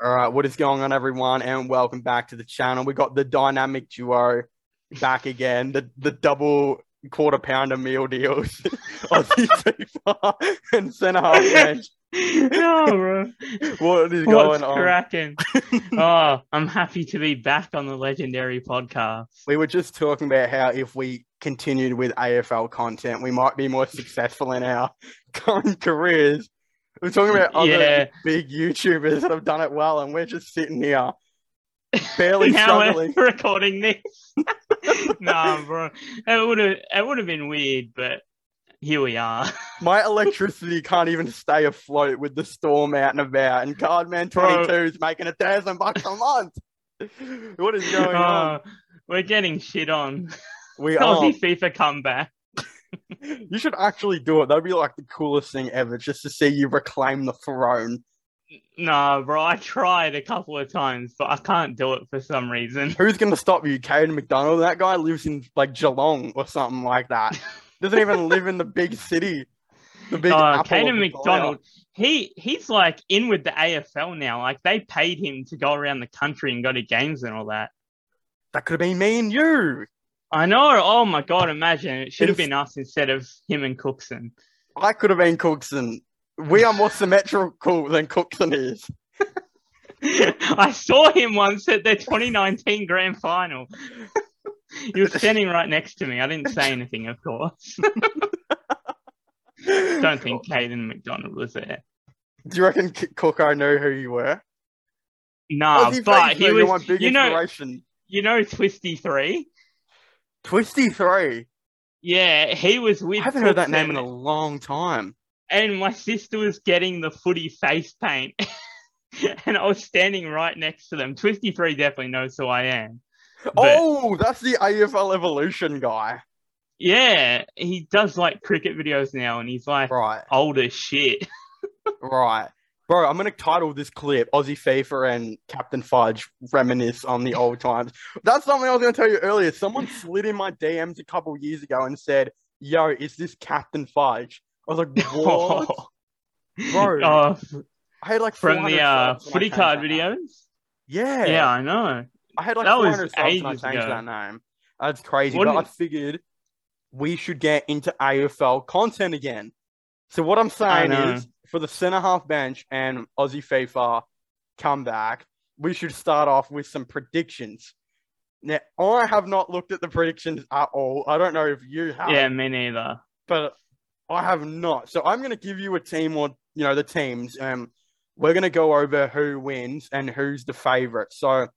All right, what is going on, everyone, and welcome back to the channel. We got the dynamic duo back again, the the double quarter pounder meal deals, Aussie FIFA and centre half bench. no, bro. What is What's going on? cracking? oh, I'm happy to be back on the legendary podcast. We were just talking about how if we continued with AFL content, we might be more successful in our current careers. We're talking about other Yeah. big YouTubers that have done it well, and we're just sitting here barely now struggling. recording this. nah, bro. It would have it would have been weird, but here we are. My electricity can't even stay afloat with the storm out and about, and Cardman Bro. 22 is making a thousand bucks a month. What is going on? Oh, we're getting shit on. We are. Aussie FIFA comeback. You should actually do it. That'd be like the coolest thing ever, just to see you reclaim the throne. Nah, bro. I tried a couple of times, but I can't do it for some reason. Who's going to stop you? Caden McDonald? That guy lives in like Geelong or something like that. Doesn't even live in the big city. The big uh, of Caden McDonald. He he's like in with the AFL now. Like they paid him to go around the country and go to games and all that. That could have been me and you. I know. Oh my god! Imagine it should have been us instead of him and Cookson. I could have been Cookson. We are more symmetrical than Cookson is. I saw him once at the 2019 grand final. he was standing right next to me. I didn't say anything, of course. Don't think Caden McDonald was there. Do you reckon K- Cooko knew who you were? Nah, Aussie but he was. You know, you know, Twisty Three. Twisty Three. Yeah, he was with. I haven't heard that name in a long time. and my sister was getting the footy face paint, and I was standing right next to them. Twisty Three definitely knows who I am. But- oh, that's the AFL Evolution guy. Yeah, he does like cricket videos now, and he's like Right, old as shit. right. Bro, I'm gonna title this clip Aussie FIFA and Captain Fudge reminisce on the old times. That's something I was gonna tell you earlier. Someone slid in my DMs a couple years ago and said, Yo, is this Captain Fudge? I was like, What? Bro, Oh, I had like from 400 the uh, subs when I footy card that name. videos. Yeah. Yeah, I know. I had like That was 400 subs and I ages changed ago. that name. That's crazy. But I figured we should get into AFL content again. So what I'm saying is for the centre half bench and Aussie FIFA comeback, we should start off with some predictions. Now, I have not looked at the predictions at all. I don't know if you have, Yeah, me neither. but I have not. So I'm going to give you a team or, you know, the teams. Um, we're going to go over who wins and who's the favorite. So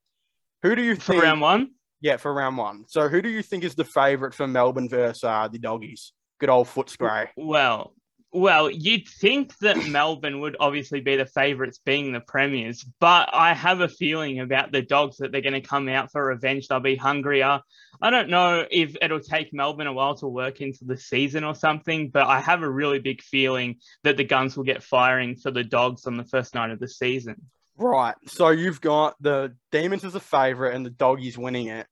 who do you For think? round one, Yeah, for round one. So who do you think is the favourite for Melbourne versus uh, the Doggies? Good old Footscray. well, well, you'd think that Melbourne would obviously be the favourites, being the premiers, but I have a feeling about the Dogs that they're going to come out for revenge. They'll be hungrier. I don't know if it'll take Melbourne a while to work into the season or something, but I have a really big feeling that the guns will get firing for the Dogs on the first night of the season. Right. So you've got the Demons as a favourite and the Doggies winning it.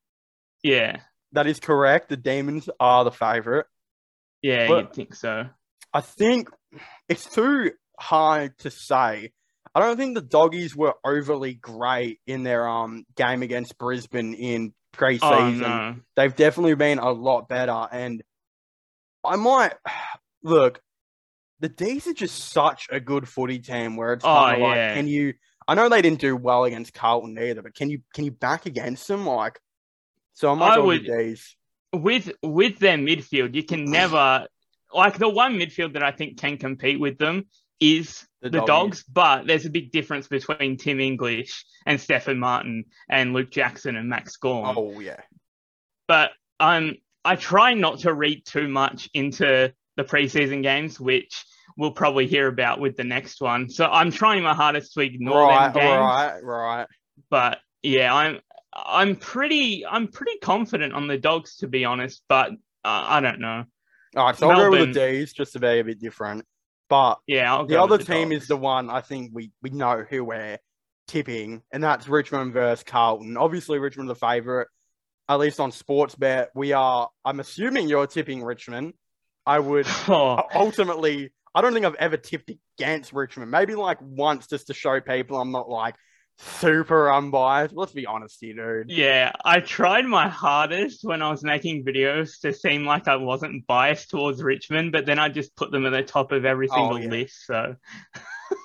Yeah, That is correct. The Demons are the favourite. yeah, Well- you'd think so. I think it's too hard to say. I don't think the Doggies were overly great in their um game against Brisbane in Oh pre-season. no, they've definitely been a lot better. And I might look, the D's are just such a good footy team where it's Oh, kind of like, yeah. can you? I know they didn't do well against Carlton either, but can you can you back against them? Like, so I might I would- D's. with with their midfield, you can never like the one midfield that I think can compete with them is The the, dogs, but there's a big difference between Tim English and Stefan Martin and Luke Jackson and Max Gawn. Oh yeah, But I'm I try not to read too much into the preseason games, which we'll probably hear about with the next one. So I'm trying my hardest to ignore right, them games. right, right. But yeah, I'm I'm pretty I'm pretty confident on the dogs to be honest, but uh, I don't know. All right, so I'll go with Melbourne- the D's just to be a bit different. But Yeah, the other the team Dogs. is the one I think we, we know who we're tipping, and that's Richmond versus Carlton. Obviously, Richmond the favourite, at least on sports bet. We are. I'm assuming you're tipping Richmond. I would Oh, ultimately. I don't think I've ever tipped against Richmond. Maybe like once just to show people I'm not like super unbiased. Let's be honest here, dude. Yeah, I tried my hardest when I was making videos to seem like I wasn't biased towards Richmond, but then I just put them at the top of every Oh, single yeah. list. So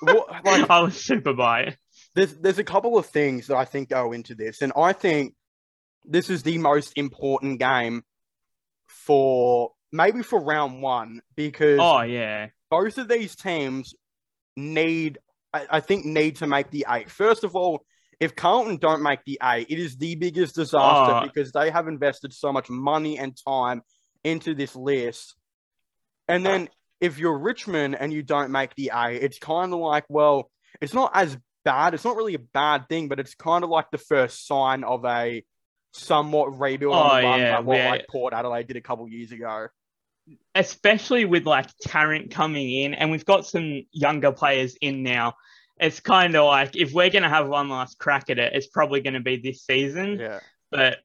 Well, like, I was super biased. there's there's a couple of things that I think go into this, and I think this is the most important game for maybe for round one because Oh yeah, both of these teams need, I, I think, need to make the eight. First of all, if Carlton don't make the eight, it is the biggest disaster Oh. because they have invested so much money and time into this list. And then if you're Richmond and you don't make the eight, it's kind of like, well, it's not as bad. It's not really a bad thing, but it's kind of like the first sign of a somewhat rebuild on Oh, the run, yeah, like what where- like Port Adelaide did a couple years ago. Especially with like Tarrant coming in, and we've got some younger players in now. It's kind of like if we're gonna have one last crack at it, it's probably gonna be this season. Yeah. but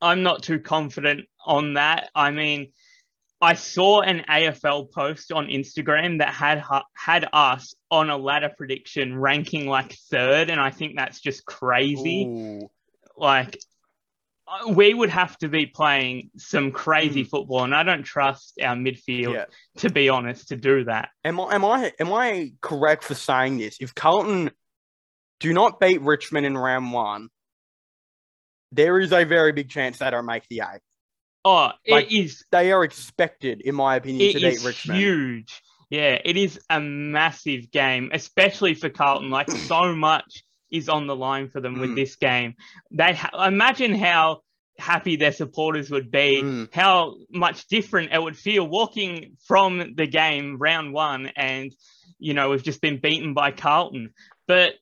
I'm not too confident on that. I mean, I saw an AFL post on Instagram that had had us on a ladder prediction ranking like third, and I think that's just crazy. Ooh. Like, we would have to be playing some crazy Mm. football, and I don't trust our midfield, Yeah. to be honest, to do that. Am I am I am I correct for saying this? If Carlton do not beat Richmond in round one, there is a very big chance they don't make the eight. Oh, Like, it is They are expected, in my opinion, to beat Richmond. huge. Yeah, it is a massive game, especially for Carlton. Like so much is on the line for them with Mm. this game. They ha- imagine how happy their supporters would be, Mm. how much different it would feel walking from the game round one, and you know we've just been beaten by Carlton. But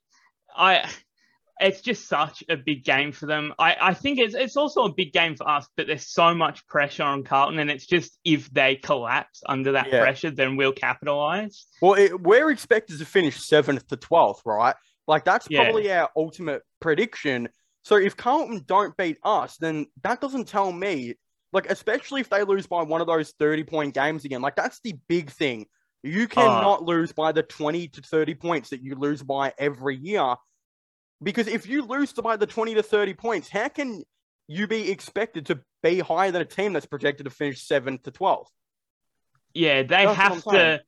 I, it's just such a big game for them. I, I think it's it's also a big game for us, but there's so much pressure on Carlton, and it's just if they collapse under that Yeah. pressure, then we'll capitalize. Well, it, we're expected to finish seventh to twelfth, right? Like that's Yeah. probably our ultimate prediction. So if Carlton don't beat us, then that doesn't tell me, like, especially if they lose by one of those 30 point games again, like, that's the big thing. You uh. cannot lose by the 20 to 30 points that you lose by every year. Because if you lose by the 20 to 30 points, how can you be expected to be higher than a team that's projected to finish 7th to 12th? Yeah, they That's have to.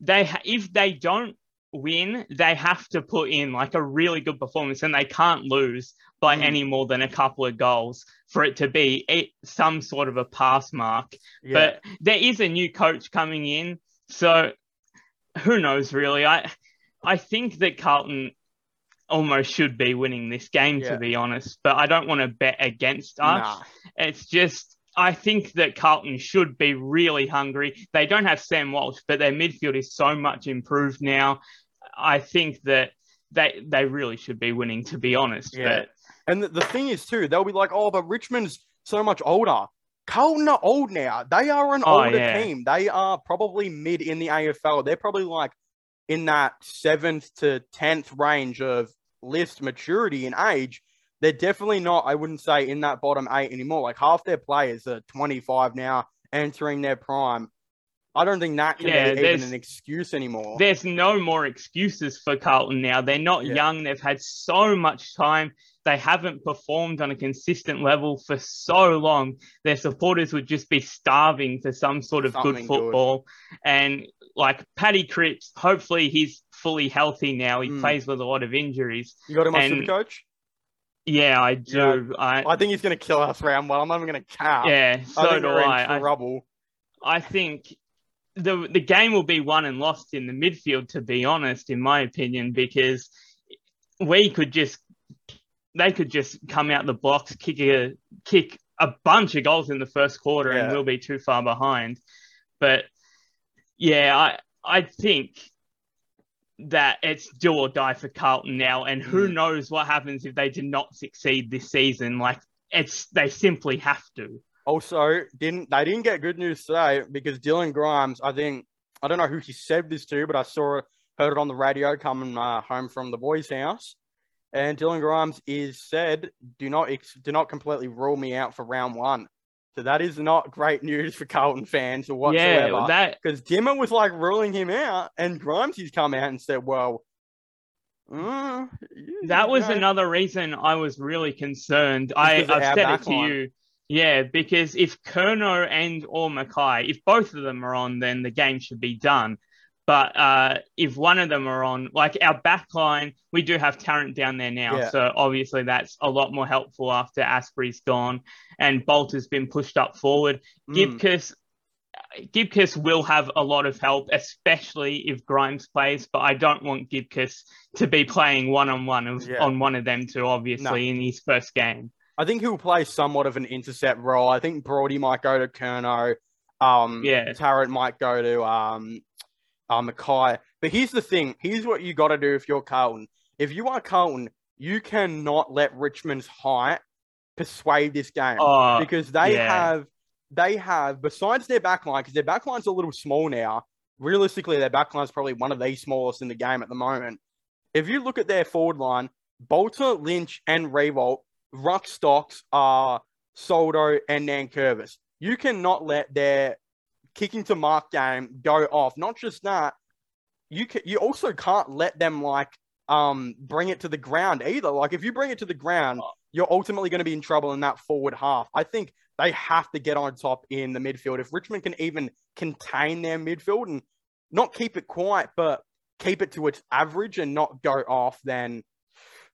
They ha- if they don't win, they have to put in like a really good performance, and they can't lose by Mm. any more than a couple of goals for it to be a, some sort of a pass mark. But there is a new coach coming in, so who knows really? I I think that Carlton almost should be winning this game Yeah. to be honest, but I don't want to bet against us. nah. It's just I think that Carlton should be really hungry. They don't have Sam Walsh, but their midfield is so much improved now. I think that they they really should be winning to be honest. Yeah. And the, the thing is, too, they'll be like, oh, but Richmond's so much older. Carlton are old now. They are an Oh, older yeah. team. They are probably mid in the AFL. They're probably like in that seventh to tenth range of list maturity and age. They're definitely not, I wouldn't say, in that bottom eight anymore. Like half their players are 25 now, entering their prime. I don't think that can Yeah, be even an excuse anymore. There's no more excuses for Carlton now. They're not Yeah. young. They've had so much time. They haven't performed on a consistent level for so long. Their supporters would just be starving for some sort of Something good good. football. And like Paddy Cripps, hopefully he's fully healthy now. He Mm. plays with a lot of injuries. You got him on and- super coach? Yeah, I do. I, I think he's going to kill us round one. I'm not even going to count. yeah, so I think do I. I. trouble. I think the the game will be won and lost in the midfield, to be honest, in my opinion, because we could just they could just come out the blocks, kick a kick a bunch of goals in the first quarter, and we'll be too far behind. But yeah, I I think that it's do or die for Carlton now, and who Mm. knows what happens if they do not succeed this season. Like it's they simply have to. Also, didn't they didn't get good news today because Dylan Grimes, I think I don't know who he said this to, but I saw heard it on the radio coming uh, home from the boys' house, and Dylan Grimes is said do not ex- do not completely rule me out for round one. So that is not great news for Carlton fans or whatsoever. Yeah, that because Dimma was like ruling him out, and Grimes has come out and said, "Well, Mm, that was yeah. another reason I was really concerned. I, because of I've said it to line. you. Yeah, because if Curnow and or McKay, if both of them are on, then the game should be done. But uh, if one of them are on, like our back line, we do have Tarrant down there now. Yeah. So obviously that's a lot more helpful after Astbury's gone and Bolt has been pushed up forward. Mm. Gibcus Gibcus will have a lot of help, especially if Grimes plays, but I don't want Gibcus to be playing one on one on one of them two, obviously, in his first game. I think he'll play somewhat of an intercept role. I think Brody might go to Curnow. Um, Yeah. Tarrant might go to um, uh, McKay. But here's the thing. Here's what you got to do if you're Carlton. If you are Carlton, you cannot let Richmond's height persuade this game Oh, because they yeah. have they have besides their backline because their backline's a little small now. Realistically, their backline's probably one of the smallest in the game at the moment. If you look at their forward line, Balta, Lynch, and Riewoldt, ruck stocks are Soldo and Nankervis. You cannot let their kicking to mark game go off. Not just that, you can, you also can't let them like um bring it to the ground either. Like if you bring it to the ground, you're ultimately going to be in trouble in that forward half. I think they have to get on top in the midfield. If Richmond can even contain their midfield and not keep it quiet, but keep it to its average and not go off, then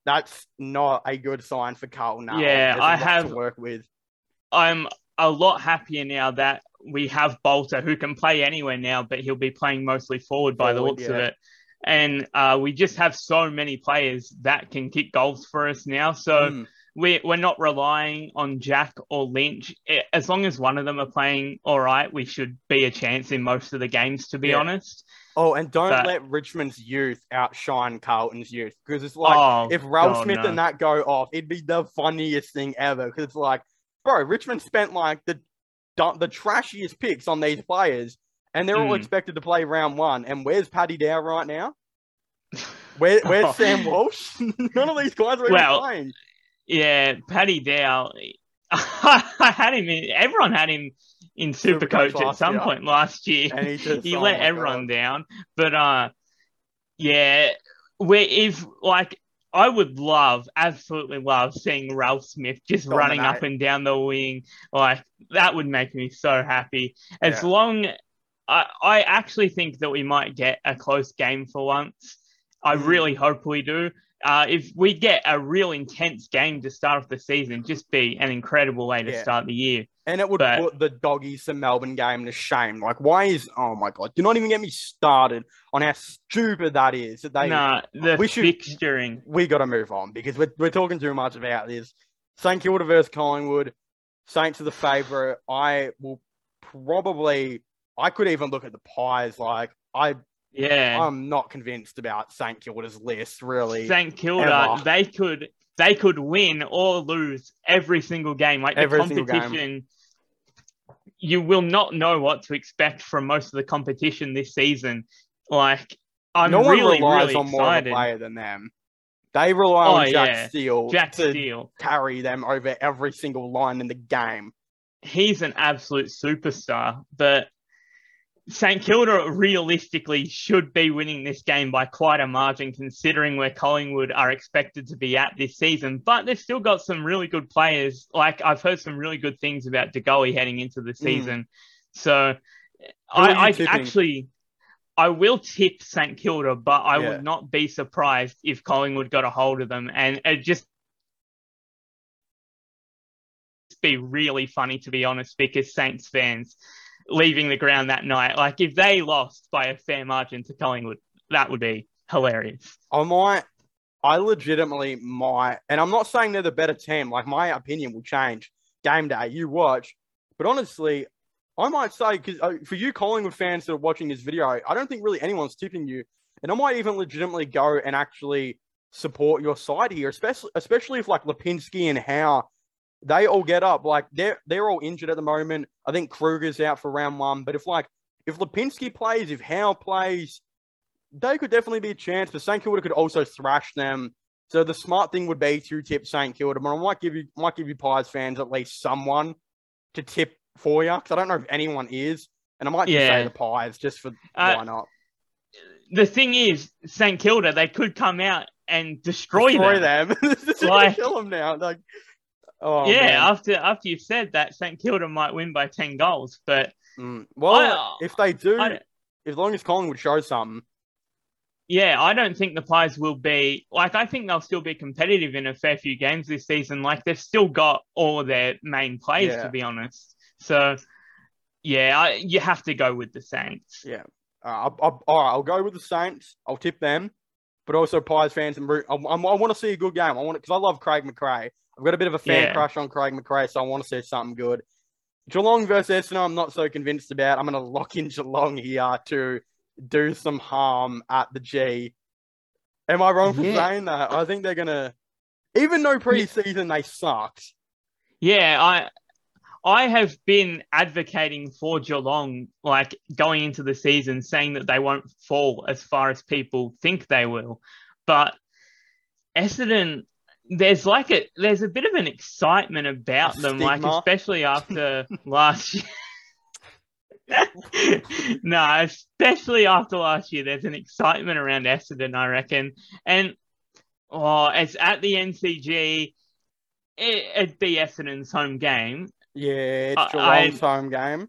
that's not a good sign for Carlton. Yeah, I have- to work with. I'm a lot happier now that we have Balta who can play anywhere now, but he'll be playing mostly forward by the Forward, looks of it. And uh, we just have so many players that can kick goals for us now. So Mm. we, we're not relying on Jack or Lynch. As long as one of them are playing all right, we should be a chance in most of the games, to be Yeah. honest. Oh, and don't But- let Richmond's youth outshine Carlton's youth because it's like oh, if Ralph Smith no. and that go off, it'd be the funniest thing ever. Because it's like, bro, Richmond spent like the the trashiest picks on these players, and they're all Mm. expected to play round one. And where's Paddy Dow right now? Where, where's Sam Walsh? None of these guys are even Well, playing. Yeah, Paddy Dow. I had him in. Everyone had him in Supercoach Supercoach at some year. point last year. And he just he oh let everyone God. down. But uh, yeah, where if like I would love, absolutely love seeing Ralph Smith just running up and down the wing. Like that would make me so happy. As Yeah. long, I I actually think that we might get a close game for once. I Mm. really hope we do. Uh, if we get a real intense game to start off the season, just be an incredible way to Yeah. start the year. And it would But- put the doggies to Melbourne game to shame. Like, why is oh my god? Do not even get me started on how stupid that is. That they nah, the we should- fixturing. we got to move on because we're, we're talking too much about this. St Kilda versus Collingwood. Saints are the favourite. I will probably. I could even look at the pies. Like I, Yeah. I'm not convinced about St Kilda's list. Really, St Kilda, ever. they could they could win or lose every single game. Like Every the competition, you will not know what to expect from most of the competition this season. Like I'm no one relies really on more of a player than them. They rely Oh, on Jack yeah. Steele Jack to Steele, carry them over every single line in the game. he's an absolute superstar, but. St Kilda realistically should be winning this game by quite a margin, considering where Collingwood are expected to be at this season. But they've still got some really good players. Like I've heard some really good things about De Goey heading into the hmm. season. So Who are you I, I actually I will tip St Kilda, but I Yeah. would not be surprised if Collingwood got a hold of them, and it just be really funny to be honest, because Saints fans leaving the ground that night, like if they lost by a fair margin to Collingwood, that would be hilarious. I might, I legitimately might, and I'm not saying they're the better team. Like my opinion will change game day. You watch, but honestly, I might say because uh, for you Collingwood fans that are watching this video, I don't think really anyone's tipping you, and I might even legitimately go and actually support your side here, especially especially if like Lipinski and Howe. They all get up like they're they're all injured at the moment. I think Kreuger's out for round one, but if like if Lipinski plays, if Howe plays, they could definitely be a chance, but St Kilda could also thrash them. So the smart thing would be to tip St Kilda, but I might give you might give you Pies fans at least someone to tip for you because I don't know if anyone is, and I might just Yeah. say the Pies just for Uh, why not? the thing is, St Kilda, they could come out and destroy, Destroy them. them. Like- kill them now. Like, oh yeah, man. after after you've said that, St Kilda might win by ten goals, but Mm. Well, I- if they do, I, as long as Collingwood shows something, yeah, I don't think the Pies will be like. I think they'll still be competitive in a fair few games this season. Like they've still got all of their main players, Yeah. to be honest. So, yeah, I, you have to go with the Saints. yeah. Uh, I'll, I'll, all right, I'll go with the Saints. I'll tip them, but also Pies fans and root- I, I, I want to see a good game. I want because I love Craig McRae. I've got a bit of a fan Yeah. crush on Craig McRae, so I want to see something good. Geelong versus Essendon, I'm not so convinced about. I'm going to lock in Geelong here to do some harm at the G. Am I wrong for Yeah. saying that? I think they're going to, even though preseason they sucked. Yeah, I I have been advocating for Geelong, like going into the season, saying that they won't fall as far as people think they will. But Essendon, there's like a there's a bit of an excitement about them, like especially after last year. no, especially after last year, there's an excitement around Essendon, I reckon. And oh, it's at the MCG. It, it'd be Essendon's home game. Yeah, it's Geelong's I- home game.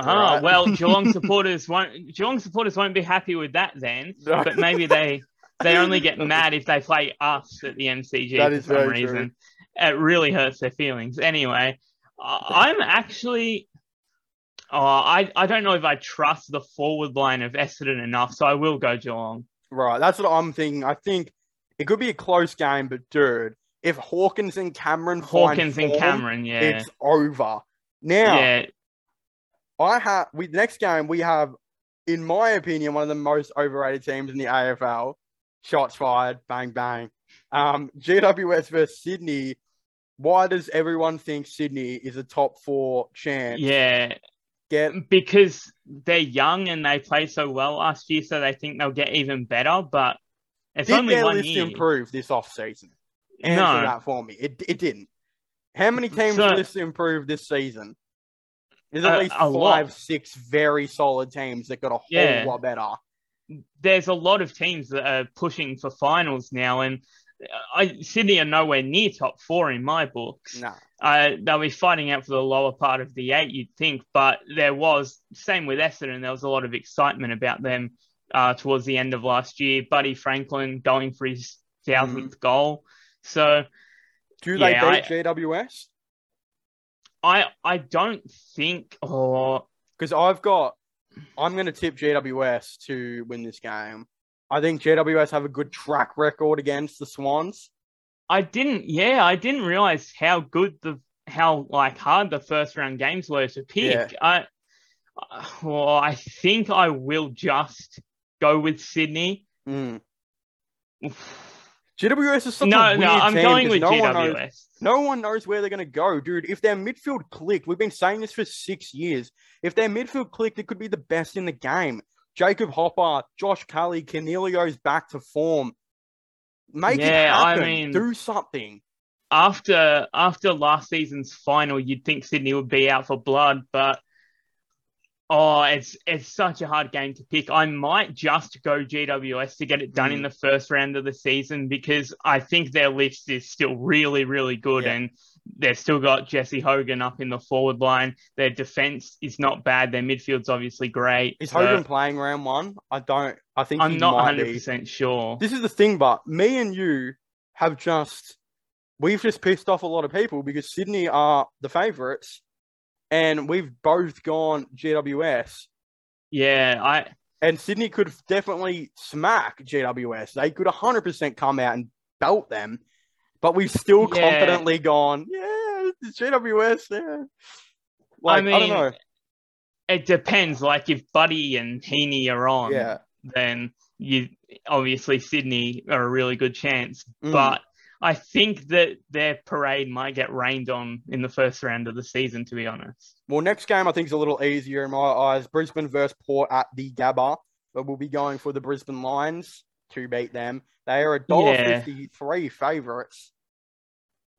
Oh ah, Right. well, Geelong supporters won't. Geelong supporters won't be happy with that then. But maybe they they only get mad if they play us at the MCG That for some very true. reason. It really hurts their feelings. Anyway, I'm actually. Oh, I I don't know if I trust the forward line of Essendon enough, so I will go Geelong. Right, that's what I'm thinking. I think it could be a close game, but dude, if Hawkins and Cameron find Hawkins and Cameron, yeah, it's over. Now, yeah, I have with next game we have, in my opinion, one of the most overrated teams in the AFL. Shots fired, bang bang. Um, GWS versus Sydney. Why does everyone think Sydney is a top four chance? yeah. Get because they're young and they played so well last year, so they think they'll get even better. But it's did only their one list year. improve this off season? Answer No. that for me. It it didn't. How many teams So- list improved this season? There's at A- least five, lot. six very solid teams that got a whole Yeah. lot better. There's a lot of teams that are pushing for finals now, and I, Sydney are nowhere near top four in my books. Nah. Uh, they'll be fighting out for the lower part of the eight, you'd think. But there was same with Essendon. There was a lot of excitement about them uh, towards the end of last year. Buddy Franklin going for his 1000th goal. So Do they Yeah, beat GWS? I I don't think. Oh, Because I've got, I'm going to tip GWS to win this game. I think GWS have a good track record against the Swans. I didn't. Yeah, I didn't realize how good the how like hard the first round games were to pick. Yeah. I well, I think I will just go with Sydney. Mm. GWS is such no, a weird no, I'm team going with no one knows GWS. No one knows where they're going to go, dude. If their midfield clicked, we've been saying this for six years. If their midfield clicked, it could be the best in the game. Jacob Hopper, Josh Kelly, Coniglio's back to form. Make it Yeah, I happen. mean- Do something. After after last season's final, you'd think Sydney would be out for blood, but oh, it's it's such a hard game to pick. I might just go GWS to get it done in Mm. the first round of the season because I think their list is still really really good Yeah. and they've still got Jesse Hogan up in the forward line. Their defense is not bad. Their midfield's obviously great. Is So Hogan playing round one? I don't. I think I'm not hundred percent sure. This is the thing, but me and you have just we've just pissed off a lot of people because Sydney are the favourites, and we've both gone GWS. Yeah, I And Sydney could definitely smack GWS. They could 100% come out and belt them, but we've still Yeah. confidently gone, yeah, it's GWS. Yeah. Like, I, mean, I don't know. it depends. Like if Buddy and Heeney are on, Yeah. then you obviously Sydney are a really good chance. Mm. But I think that their parade might get rained on in the first round of the season, to be honest. Well, next game I think is a little easier in my eyes. Brisbane versus Port at the Gabba, but we'll be going for the Brisbane Lions to beat them. They are a dollar fifty-three favourites.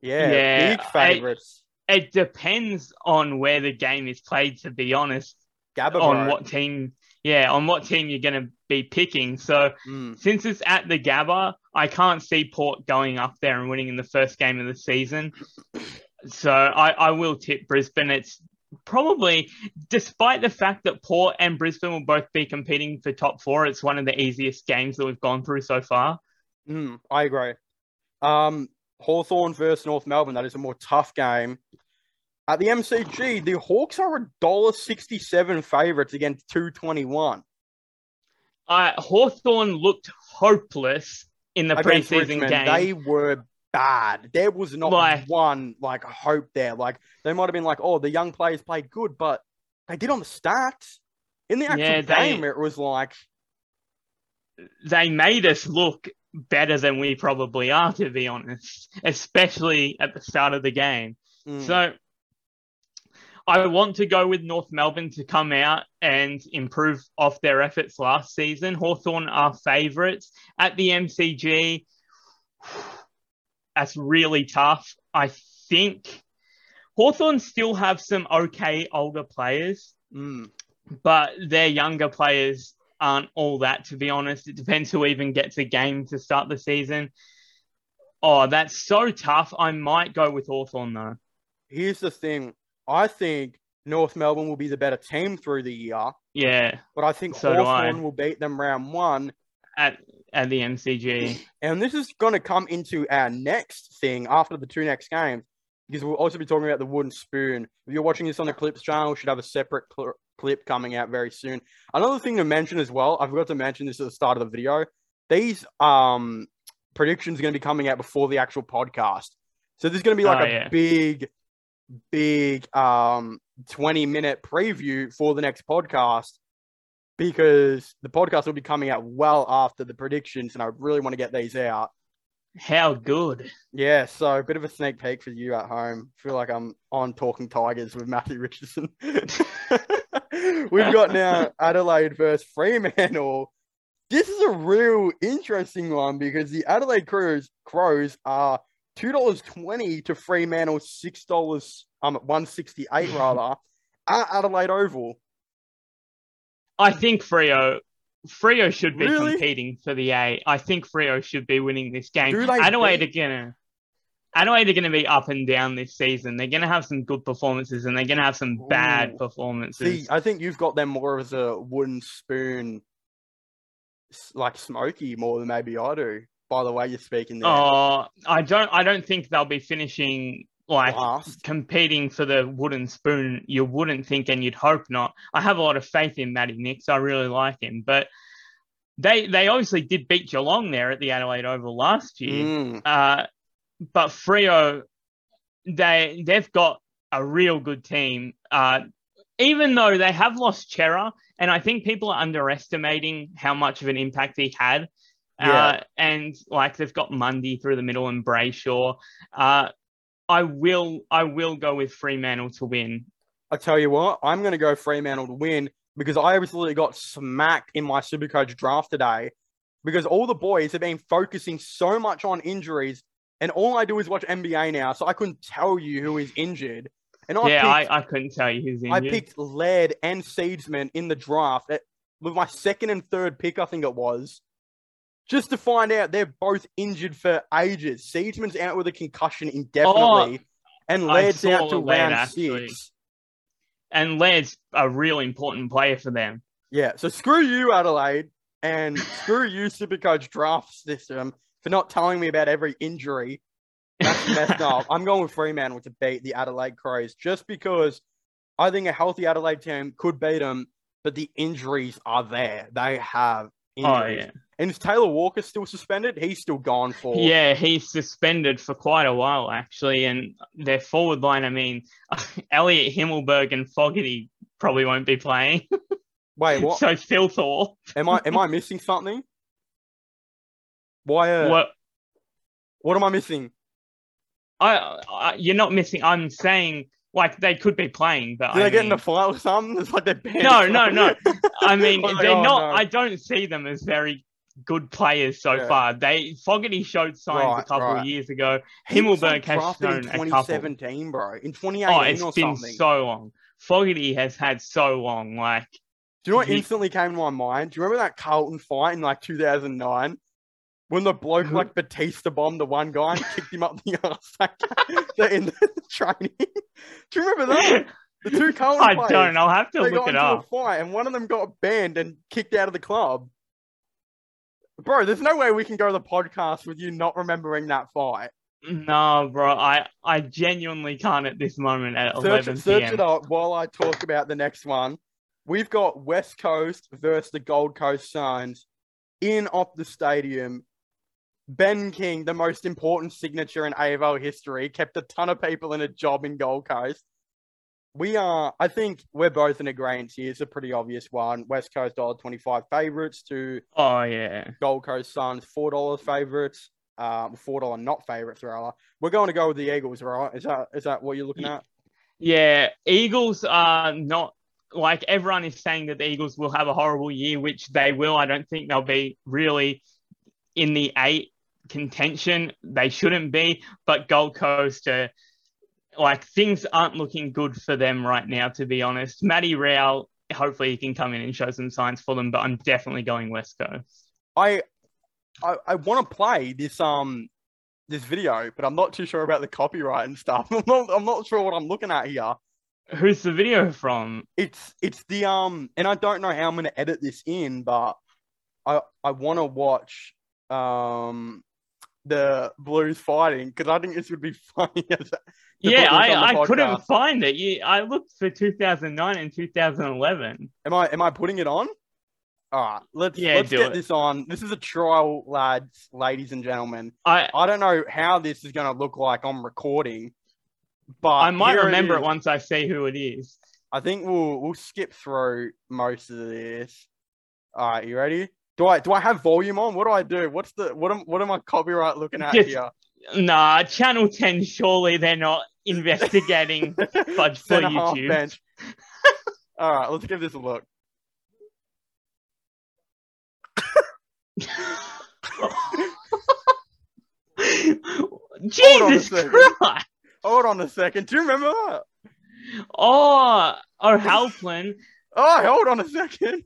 Yeah, Yeah, big favourites. It depends on where the game is played, to be honest, Gabba, on bro. what team. Yeah, on what team you're going to be picking. So Mm. since it's at the Gabba, I can't see Port going up there and winning in the first game of the season. So I, I will tip Brisbane. It's probably, despite the fact that Port and Brisbane will both be competing for top four, it's one of the easiest games that we've gone through so far. Mm, I agree. Um, Hawthorn versus North Melbourne. That is a more tough game. At the MCG, the Hawks are a dollar sixty-seven favourites against two twenty-one. Uh, Hawthorn looked hopeless in the against preseason Richmond. game. They were bad. There was not Like- one like hope there. Like they might have been like, oh, the young players played good, but they did on the stats. In the actual Yeah, they- game, it was like, they made us look better than we probably are, to be honest, especially at the start of the game. mm, So I want to go with North Melbourne to come out and improve off their efforts last season. Hawthorn are favourites at the MCG. That's really tough. I think Hawthorn still have some okay older players, mm, but their younger players aren't all that, to be honest. It depends who even gets a game to start the season. Oh, that's so tough. I might go with Hawthorn though. here's the thing. I think North Melbourne will be the better team through the year, Yeah, but I think So. Hawthorn will beat them round one. at at the MCG. And this is going to come into our next thing after the two next games, because we'll also be talking about the wooden spoon. If you're watching this on the Clips channel, we should have a separate cl- clip coming out very soon. Another thing to mention as well, I forgot to mention this at the start of the video. These um predictions are going to be coming out before the actual podcast, so there's going to be like Oh, a yeah. big, big um 20 minute preview for the next podcast because the podcast will be coming out well after the predictions, and I really want to get these out. How good. Yeah, so a bit of a sneak peek for you at home. feel like I'm on Talking Tigers with Matthew Richardson. We've got now Adelaide versus Fremantle. This is a real interesting one because the Adelaide Crows Crows are two dollars twenty to Fremantle six dollars um one sixty eight rather at Adelaide Oval. I think Freo Freo should be Really? competing for the A. I think Freo should be winning this game. Adelaide beat- are gonna Adelaide are gonna be up and down this season. They're gonna have some good performances and they're gonna have some bad Ooh. performances. See, I think you've got them more as a wooden spoon, like smoky more than maybe I do. By the way, you're speaking there. Oh, I don't I don't think they'll be finishing like last. competing for the wooden spoon, you wouldn't think and you'd hope not. I have a lot of faith in Matty Nicks. I really like him, but they they obviously did beat Geelong there at the Adelaide Oval last year. Mm, Uh, but Freo, they they've got a real good team. Uh, even though they have lost Cerra, and I think people are underestimating how much of an impact he had. Uh, Yeah. and like they've got Mundy through the middle and Brayshaw. Uh, I will I will go with Fremantle to win. I tell you what, I'm going to go Fremantle to win because I absolutely got smacked in my Supercoach draft today because all the boys have been focusing so much on injuries, and all I do is watch NBA now, so I couldn't tell you who is injured. And I yeah, picked, I, I couldn't tell you who's injured. I picked Laird and Seedsman in the draft at- with my second and third pick, I think it was, just to find out they're both injured for ages. Seedsman's out with a concussion indefinitely, oh, and Oh, I Laird's out to round actually. six. and Laird's a real important player for them. Yeah, so screw you, Adelaide, and screw you, Supercoach draft system, for not telling me about every injury. That's messed up. I'm going with Fremantle to beat the Adelaide Crows just because I think a healthy Adelaide team could beat them, but the injuries are there. They have Oh injuries. yeah. And is Taylor Walker still suspended? He's still gone for. Yeah, he's suspended for quite a while actually, and their forward line. I mean, Elliott Himmelberg and Fogarty probably won't be playing. Wait, what? so Phil Thor. am I am I missing something? Why? Uh, what? what? am I missing? I, I, you're not missing. I'm saying like they could be playing, but Did they get in mean, a fight or something? It's like they're banned. No, no, no. I mean, Like, they're oh, not. no. I don't see them as very good players so Yeah. far. They Fogarty showed signs Right, a couple right. of years ago. He Himmelberg has shown in a couple. 2017, bro. In 2018 Oh, it's or been something. so long. Fogarty has had so long. Like Do you know what Ye- instantly came to my mind? Do you remember that Carlton fight in like 2009? When the bloke mm-hmm. like Batista bombed the one guy and kicked him up the arse like, in the training. Do you remember that? The two Carlton I players, don't. I'll have to look it up. a fight and one of them got banned and kicked out of the club. Bro, there's no way we can go to the podcast with you not remembering that fight. No, bro. I I genuinely can't at this moment at Search, 11 search p.m. it up while I talk about the next one. We've got West Coast versus the Gold Coast Suns in Optus Stadium. Ben King, the most important signature in AFL history, kept a ton of people in a job in Gold Coast. We are, I think we're both in agreement here. It's a pretty obvious one. West Coast dollar twenty five favorites to Oh yeah. Gold Coast Suns four dollars favorites. Um, four dollar not favorites rather. We're going to go with the Eagles, right? Is that is that what you're looking Ye- at? Yeah, Eagles are not like everyone is saying that the Eagles will have a horrible year, which they will. I don't think they'll be really in the eight contention. They shouldn't be, but Gold Coast are like things aren't looking good for them right now, to be honest. Matty Rowell, hopefully he can come in and show some signs for them, but I'm definitely going West Coast. I I, I want to play this um this video, but I'm not too sure about the copyright and stuff. I'm not I'm not sure what I'm looking at here. Who's the video from? It's it's the um and I don't know how I'm gonna edit this in, but I I want to watch um the Blues fighting because I think this would be funny. To Yeah, put this on I, I couldn't find it. You, I looked for 2009 and 2011. am I am I putting it on? All right, let's Yeah, let's get it. this on. This is a trial, lads, ladies and gentlemen. I I don't know how this is gonna look like on recording, but I might remember is. it once I see who it is. I think we'll we'll skip through most of this. All right, you ready? Do I do I have volume on? What do I do? What's the what am what am I copyright looking at Just- here? Nah, Channel 10, surely they're not investigating fudge for YouTube. bench. All right, let's give this a look. Hold on a Jesus second. Christ! Hold on a second. Do you remember that? Oh, oh O'Halpin. Oh, hold on a second.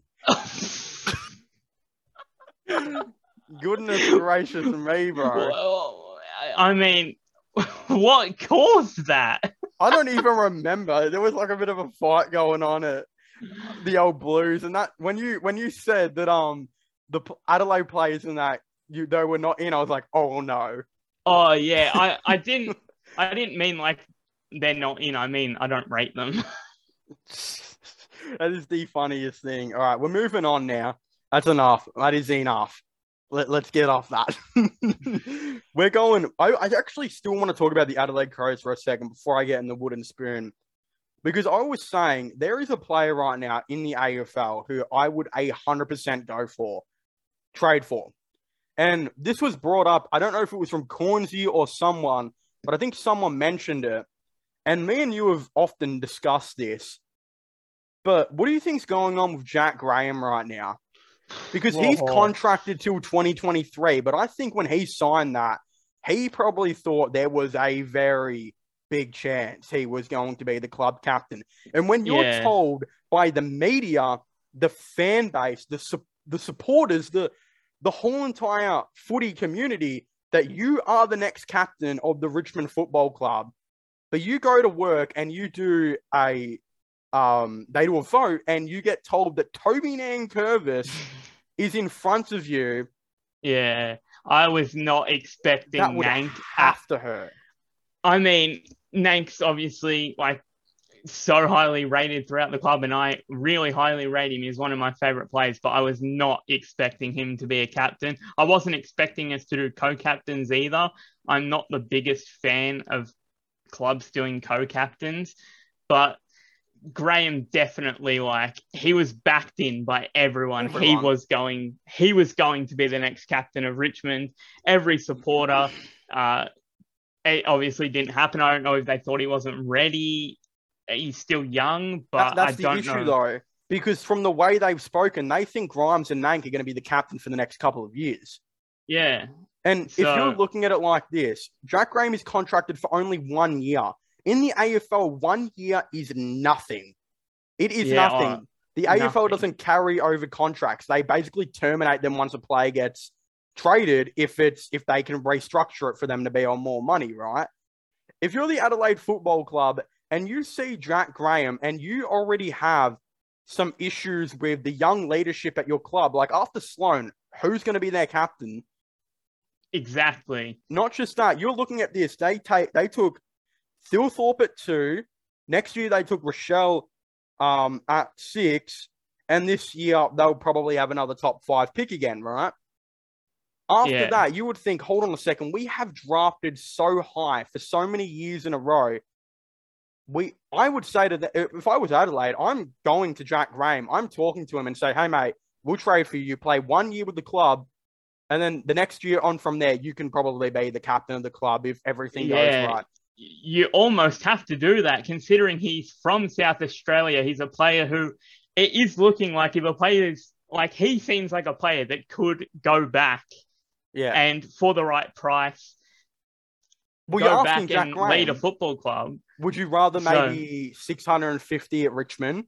Goodness gracious me, bro. Well, I mean, what caused that? I don't even remember. There was like a bit of a fight going on at the old Blues, and that when you when you said that um the Adelaide players and that you they were not in, I was like, oh no. Oh yeah, I, I didn't I didn't mean like they're not in. I mean I don't rate them. that is the funniest thing. All right, we're moving on now. That's enough. That is enough. Let, let's get off that. we're going. I, I actually still want to talk about the Adelaide Crows for a second before I get in the wooden spoon. Because I was saying there is a player right now in the AFL who I would a hundred percent go for, trade for. And this was brought up. I don't know if it was from Cornsey or someone, but I think someone mentioned it. And me and you have often discussed this. But what do you think's going on with Jack Graham right now? Because he's contracted till 2023, but I think when he signed that, he probably thought there was a very big chance he was going to be the club captain. And when you're Yeah. told by the media, the fan base, the su- the supporters, the the whole entire footy community that you are the next captain of the Richmond Football Club, but you go to work and you do a um they do a vote and you get told that Toby Nan Nankervis is in front of you, yeah, I was not expecting that Nank. to hurt. I mean, Nank's obviously like so highly rated throughout the club, and I really highly rate him. He's one of my favorite players, but I was not expecting him to be a captain. I wasn't expecting us to do co-captains either. I'm not the biggest fan of clubs doing co-captains, but Graham definitely like he was backed in by everyone. He was going he was going to be the next captain of Richmond. Every supporter uh it obviously didn't happen. I don't know if they thought he wasn't ready. He's still young, but That- that's I the don't issue know. though, because from the way they've spoken, they think Grimes and Nank are going to be the captain for the next couple of years. Yeah, And if you're looking at it like this, Jack Graham is contracted for only one year. In the AFL, one year is nothing. It is Yeah, nothing. Uh, the AFL doesn't carry over contracts. They basically terminate them once a player gets traded if it's if they can restructure it for them to be on more money, right? If you're the Adelaide Football Club and you see Jack Graham and you already have some issues with the young leadership at your club, like after Sloane, who's going to be their captain? Exactly. Not just that, you're looking at this. They take they took Thilthorpe at two. Next year they took Rachele um, at six, and this year they'll probably have another top five pick again, right? After Yeah. that, you would think, hold on a second, we have drafted so high for so many years in a row. We, I would say to the, if I was Adelaide, I'm going to Jack Graham. I'm talking to him and say, hey mate, we'll trade for you. Play one year with the club, and then the next year on from there, you can probably be the captain of the club if everything Yeah. goes right. You almost have to do that considering he's from South Australia. He's a player who it is looking like if a player is like he seems like a player that could go back Yeah. and for the right price well, go back Jack and lead a football club. would you rather So- maybe 650 at Richmond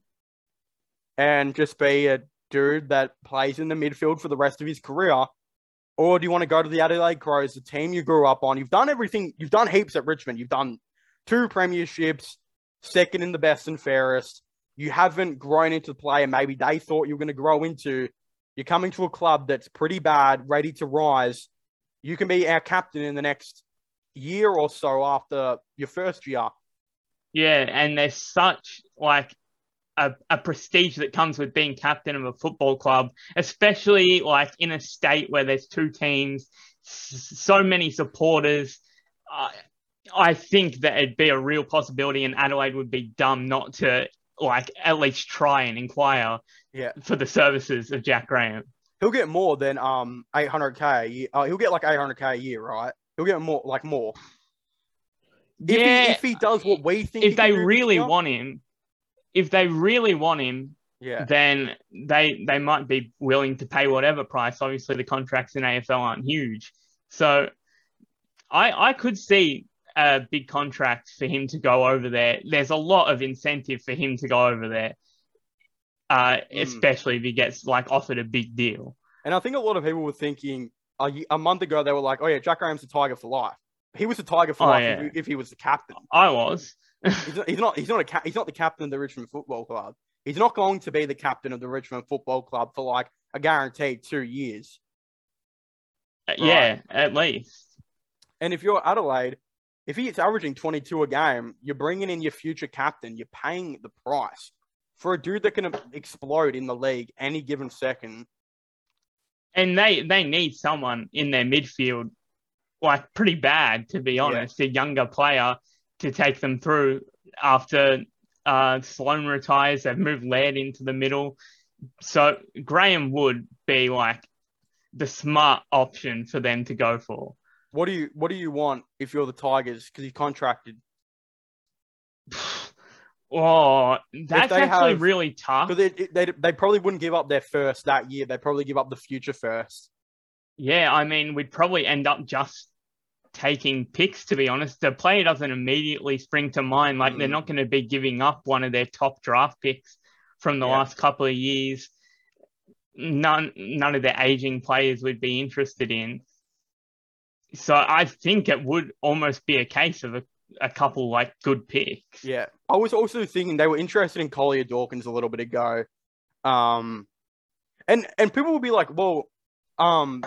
and just be a dude that plays in the midfield for the rest of his career? Or do you want to go to the Adelaide Crows, the team you grew up on? You've done everything, you've done heaps at Richmond. You've done two premierships, second in the best and fairest. You haven't grown into the player maybe they thought you were going to grow into. You're coming to a club that's pretty bad, ready to rise. You can be our captain in the next year or so after your first year. Yeah, and there's such like a, a prestige that comes with being captain of a football club, especially like in a state where there's two teams, so many supporters. I I think that it'd be a real possibility, and Adelaide would be dumb not to like at least try and inquire Yeah. for the services of Jack Graham. He'll get more than um 800k. a year. Uh, he'll get like 800k a year, right? He'll get more, like more. If yeah, he if he does what we think, if they really want him, if they really want him, yeah, then they they might be willing to pay whatever price. Obviously, the contracts in AFL aren't huge, so I I could see a big contract for him to go over there. There's a lot of incentive for him to go over there, uh, Mm. especially if he gets like offered a big deal. and I think a lot of people were thinking a, a month ago they were like, oh yeah, Jack Graham's a Tiger for life. He was a Tiger for Oh, life yeah. if, if he was the captain. I was. He's not. He's not. He's not a. Ca- he's not the captain of the Richmond Football Club. He's not going to be the captain of the Richmond Football Club for like a guaranteed two years. Uh, yeah, at least. And if you're Adelaide, if he's averaging 22 a game, you're bringing in your future captain. You're paying the price for a dude that can explode in the league any given second. and they they need someone in their midfield like pretty bad to be honest a younger player to take them through after uh Sloane retires they've moved laird into the middle so graham would be like the smart option for them to go for What do you What do you want if you're the Tigers? Because he's contracted. oh that's actually have- really tough they, they they probably wouldn't give up their first that year. They'd probably give up the future first. Yeah, I mean, we'd probably end up just taking picks, to be honest. The player doesn't immediately spring to mind. Like, they're Mm. not going to be giving up one of their top draft picks from the Yeah. last couple of years. None, none of the aging players would be interested in. So I think it would almost be a case of a, a couple like good picks. Yeah, I was also thinking they were interested in Collier Dawkins a little bit ago, um, and and people will be like, well, um,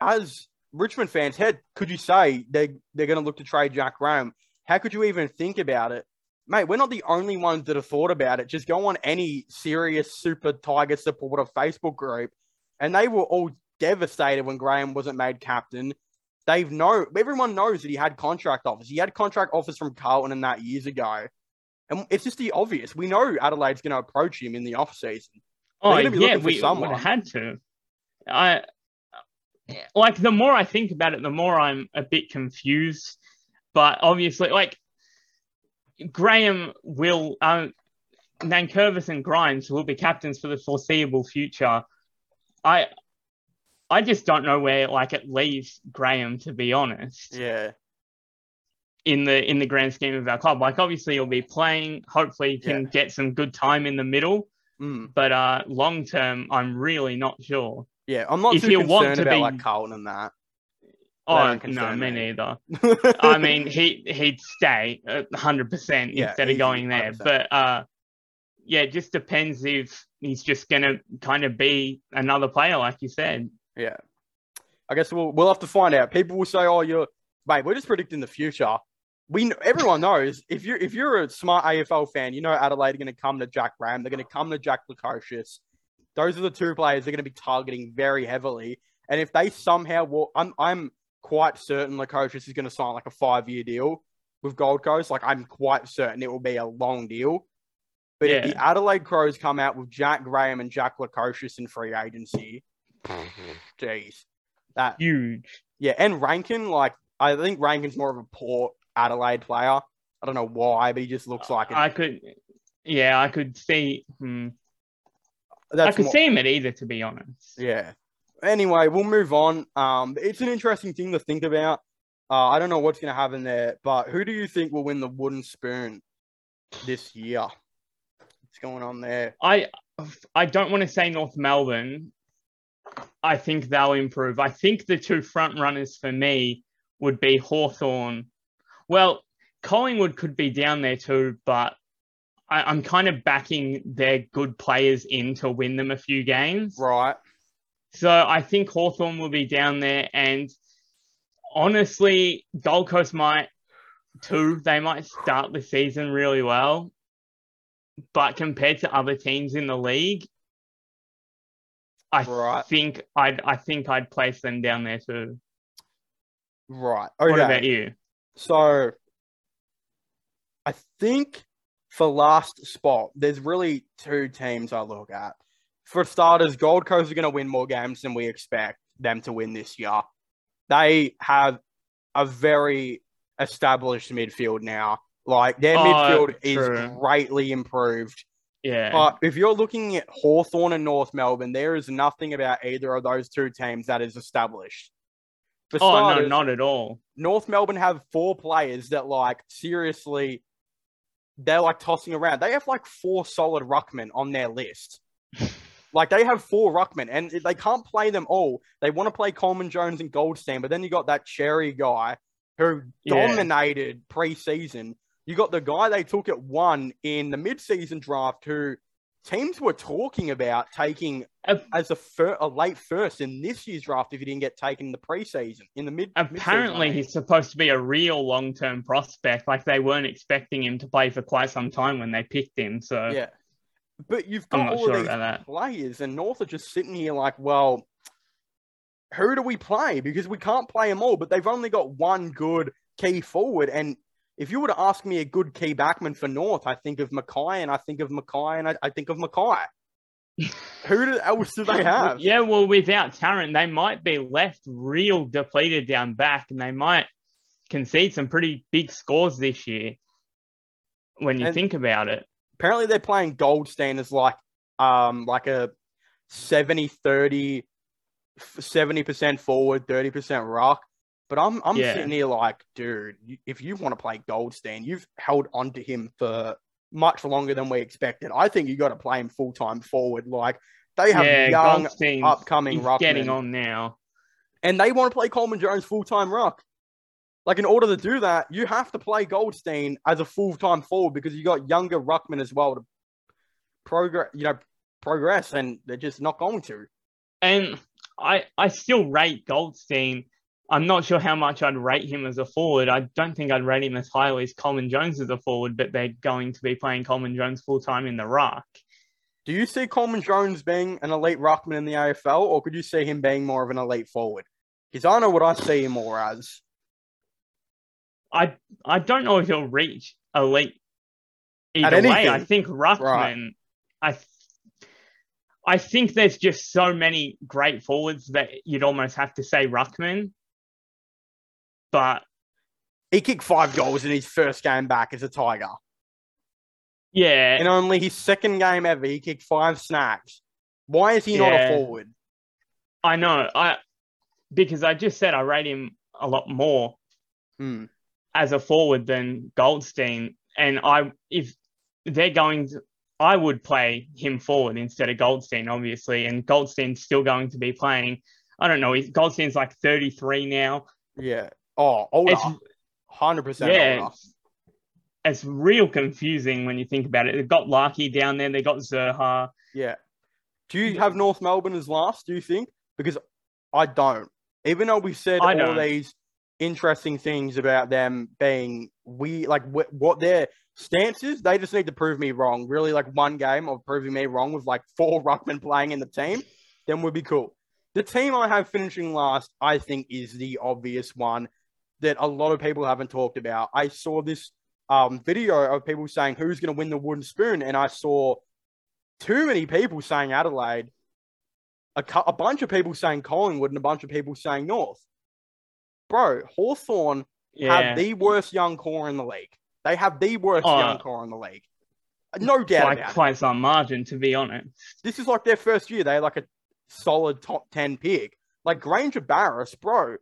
as Richmond fans, how could you say they they're going to look to trade Jack Graham? How could you even think about it, mate? We're not the only ones that have thought about it. Just go on any serious Super Tiger supporter Facebook group, and they were all devastated when Graham wasn't made captain. They've know everyone knows that he had contract offers. He had contract offers from Carlton and that years ago. And it's just the obvious. We know Adelaide's going to approach him in the off season. Oh yeah, looking for we have had to. I like the more I think about it, the more I'm a bit confused. But obviously, like Graham will, uh, Nankervis and Grimes will be captains for the foreseeable future. I, I just don't know where like it leaves Graham, to be honest Yeah. in the in the grand scheme of our club. Like obviously he'll be playing, hopefully he can get some good time in the middle. Mm. but uh, long term, I'm really not sure. Yeah, I'm not If too you concerned want to about be- like Carlton and that. Oh no, me neither. I mean, he he'd stay hundred percent instead of going there. 100%. But uh, yeah, it just depends if he's just gonna kind of be another player, like you said. Yeah. I guess we'll we'll have to find out. People will say, "Oh, you're mate, we're just predicting the future." We everyone knows if you if you're a smart AFL fan, you know Adelaide are going to come to Jack Graham. They're going to come to Jack Lukosius. Those are the two players they're going to be targeting very heavily. And if they somehow walk, I'm I'm quite certain Lukosius is going to sign like a five year deal with Gold Coast. Like I'm quite certain it will be a long deal. But if the Adelaide Crows come out with Jack Graham and Jack Lukosius in free agency, jeez, that Huge. yeah, and Rankine, like I think Rankine's more of a poor Adelaide player. I don't know why, but he just looks like it. I could, yeah, I could see. Hmm, I That's could more- see him at either, to be honest. Yeah. Anyway, we'll move on. Um, it's an interesting thing to think about. Uh, I don't know what's going to happen there, but who do you think will win the wooden spoon this year? What's going on there? I I don't want to say North Melbourne. I think they'll improve. I think the two front runners for me would be Hawthorn. Well, Collingwood could be down there too, but I, I'm kind of backing their good players in to win them a few games. Right. So I think Hawthorn will be down there. And honestly, Gold Coast might too. They might start the season really well. But compared to other teams in the league, I Right. think I'd I think I'd place them down there too. Right. Okay. What about you? So I think for last spot, there's really two teams I look at. For starters, Gold Coast are going to win more games than we expect them to win this year. They have a very established midfield now. Like their Oh, midfield is greatly improved. Yeah. But if you're looking at Hawthorn and North Melbourne, there is nothing about either of those two teams that is established. For oh no, not at all. North Melbourne have four players that like seriously they're like tossing around. They have like four solid ruckmen on their list. like they have four ruckmen and they can't play them all. They want to play Coleman Jones and Goldstein, but then you got that Xerri guy who Yeah. dominated preseason. You got the guy they took at one in the midseason draft who teams were talking about taking as a, fir- a late first in this year's draft if he didn't get taken in the preseason in the mid. mid-season, Apparently, he's supposed to be a real long term prospect. Like they weren't expecting him to play for quite some time when they picked him. So Yeah. But you've got all sure these players, and North are just sitting here like, well, who do we play? Because we can't play them all, but they've only got one good key forward. And if you were to ask me a good key backman for North, I think of McKay, and I think of McKay, and I, I think of McKay. who do, else do they have? Yeah, well, without Tarrant, they might be left real depleted down back, and they might concede some pretty big scores this year. When you And- think about it, Apparently, they're playing Goldstein as like, um, like a 70 30, 70% forward, 30% ruck. But I'm I'm Yeah. sitting here like, dude, if you want to play Goldstein, you've held onto him for much longer than we expected. I think you got to play him full time forward. Like they have yeah, young, upcoming he's ruckmen, getting on now. and they want to play Coleman Jones full time ruck. Like in order to do that, you have to play Goldstein as a full time forward because you got younger ruckmen as well to progress. You know, progress, and they're just not going to. And I I still rate Goldstein. I'm not sure how much I'd rate him as a forward. I don't think I'd rate him as highly as Coleman Jones as a forward, but they're going to be playing Coleman Jones full time in the ruck. Do you see Coleman Jones being an elite ruckman in the AFL, or could you see him being more of an elite forward? Because I know what I see him more as. I I don't know if he'll reach elite either way. I think Ruckman. Right. I th- I think there's just so many great forwards that you'd almost have to say Ruckman. But He kicked five goals in his first game back as a Tiger. yeah, And only his second game ever, he kicked five snags. Why is he not a forward? I know. I because I just said I rate him a lot more Hmm. as a forward than Goldstein, and I if they're going to I would play him forward instead of Goldstein, obviously. And Goldstein's still going to be playing. I don't know. Goldstein's like 33 now. Yeah. Oh. It's- Hundred percent yeah, it's, real confusing when you think about it. They've got Larkey down there. They got Zerha. Yeah. Do you have North Melbourne as last? Do you think? Because I don't. Even though we've said I all don't. these interesting things about them being we like wh- what their stance is, they just need to prove me wrong. Really, like one game of proving me wrong with like four ruckmen playing in the team, then we'd be cool. The team I have finishing last, I think, is the obvious one that a lot of people haven't talked about. I saw this um, video of people saying who's going to win the wooden spoon, and I saw too many people saying Adelaide, a, cou- a bunch of people saying Collingwood, and a bunch of people saying North. Bro, Hawthorn Yeah. have the worst young core in the league. They have the worst Oh. young core in the league. No doubt by about it. quite some margin, to be honest. This is like their first year. They had like a solid top 10 pick. Like Grainger Barras, bro.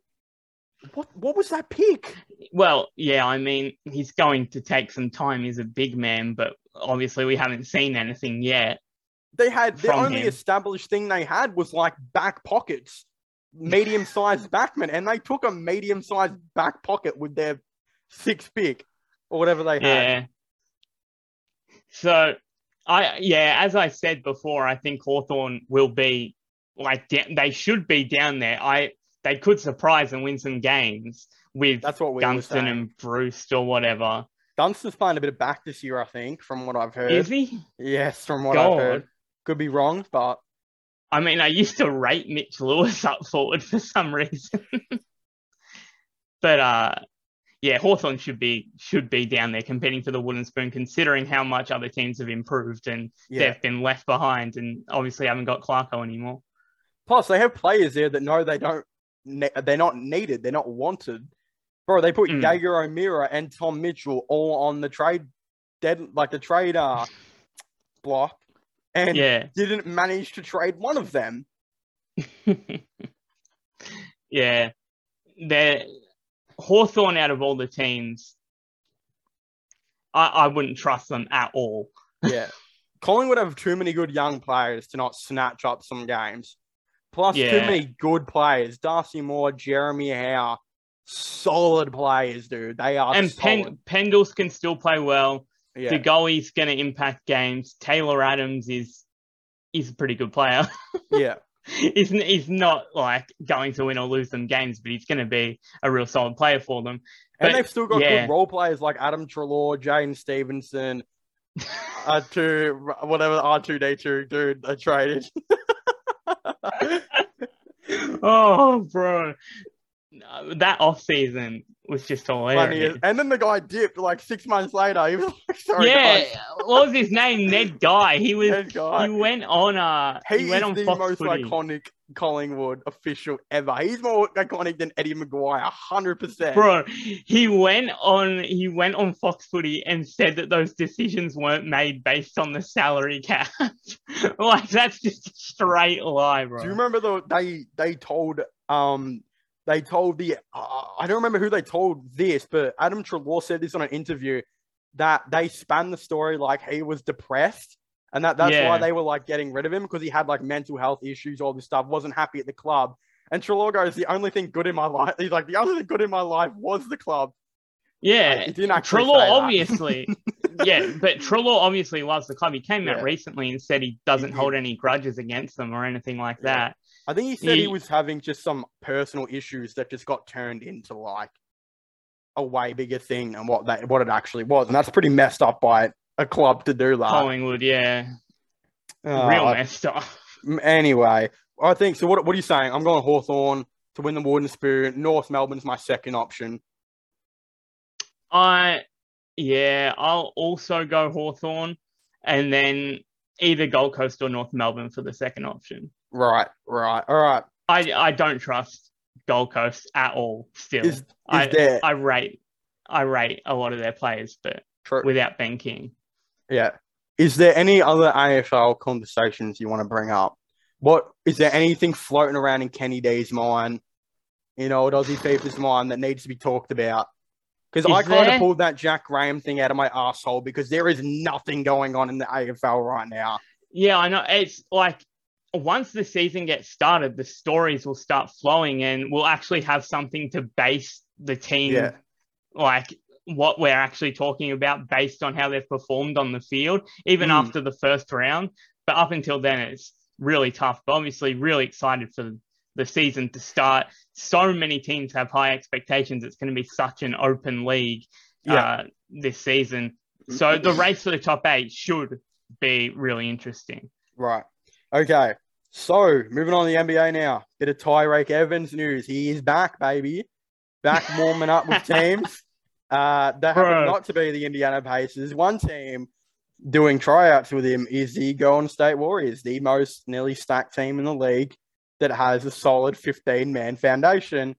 What what was that pick? Well, yeah, I mean, he's going to take some time. He's a big man, but obviously we haven't seen anything yet. They had the only him. established thing they had was like back pockets, medium sized backman, and they took a medium sized back pocket with their sixth pick or whatever they had. Yeah. So, I yeah, as I said before, I think Hawthorn will be like they should be down there. I they could surprise and win some games with That's what we Dunstan and Bruce or whatever. Dunstan's playing a bit of back this year, I think, from what I've heard. Is he? Yes, from what God. I've heard. Could be wrong, but I mean, I used to rate Mitch Lewis up forward for some reason. but uh yeah, Hawthorn should be should be down there competing for the wooden spoon, considering how much other teams have improved and yeah. they've been left behind and obviously haven't got Clarko anymore. Plus, they have players there that know they don't. Ne- they're not needed. They're not wanted. Bro, they put Mm. Jaeger O'Meara and Tom Mitchell all on the trade dead, like the trade uh, block, and Yeah. didn't manage to trade one of them. yeah. They're Hawthorn out of all the teams. I, I wouldn't trust them at all. Yeah, Collingwood have too many good young players to not snatch up some games. Plus, too Yeah. many good players. Darcy Moore, Jeremy Howe, solid players, dude. They are and. Pen, Pendles can still play well. yeah. De Goey's going to impact games. Taylor Adams is is a pretty good player. yeah. he's, he's not like going to win or lose them games, but he's going to be a real solid player for them. And they've still got yeah. good role players like Adam Treloar, Jaidyn Stephenson, uh, to whatever R2D2 dude they traded. oh, bro. No, That off season was just hilarious. and then the guy dipped like six months later. He was like, sorry, yeah, what was his name? Ned Guy. He was. Guy. He went on. Uh, He, he, went on the Fox most Footy. iconic Collingwood official ever. He's more iconic than Eddie McGuire, hundred percent. Bro, he went on he went on Fox Footy and said that those decisions weren't made based on the salary cap. like that's just a straight lie, bro. Do you remember the they they told um they told the uh, I don't remember who they told this, but Adam Treloar said this on an interview that they span the story like he was depressed and that that's Yeah. why they were like getting rid of him because he had like mental health issues, all this stuff, wasn't happy at the club. And Treloar is the only thing good in my life, he's like, the only thing good in my life was the club. yeah, Like, he didn't actually Treloar obviously, yeah, but Treloar obviously loves the club. He came Yeah. out recently and said he doesn't hold any grudges against them or anything like Yeah. that. I think he said he He- was having just some personal issues that just got turned into like a way bigger thing than what that what it actually was, and that's pretty messed up by a club to do that. Collingwood, yeah, Uh, real messed up. Anyway, I think so. What what are you saying? I'm going Hawthorn to win the Warden Spoon. North Melbourne's my second option. I yeah, I'll also go Hawthorn and then either Gold Coast or North Melbourne for the second option. Right, right, all right. I I don't trust Gold Coast at all still. Is is I, there I rate I rate a lot of their players, but true? without Ben King. Yeah. Is there any other AFL conversations you want to bring up? What is there anything floating around in Kenny D's mind, you know, Aussie FIFA's mind that needs to be talked about? Because I kind there? of pulled that Jack Graham thing out of my asshole because there is nothing going on in the AFL right now. Yeah, I know. It's like once the season gets started, the stories will start flowing and we'll actually have something to base the team, Yeah. like what we're actually talking about based on how they've performed on the field, even Mm. after the first round. But up until then, it's really tough. But obviously, really excited for the season to start. So many teams have high expectations. It's going to be such an open league Yeah. uh, this season. So the race for the top eight should be really interesting. Right. Okay. So moving on to the NBA now. Bit of Tyreke Evans news. He is back, baby. Back warming up with teams. Uh, that happen Bro. not to be the Indiana Pacers. One team doing tryouts with him is the Golden State Warriors, the most nearly stacked team in the league that has a solid 15 man foundation.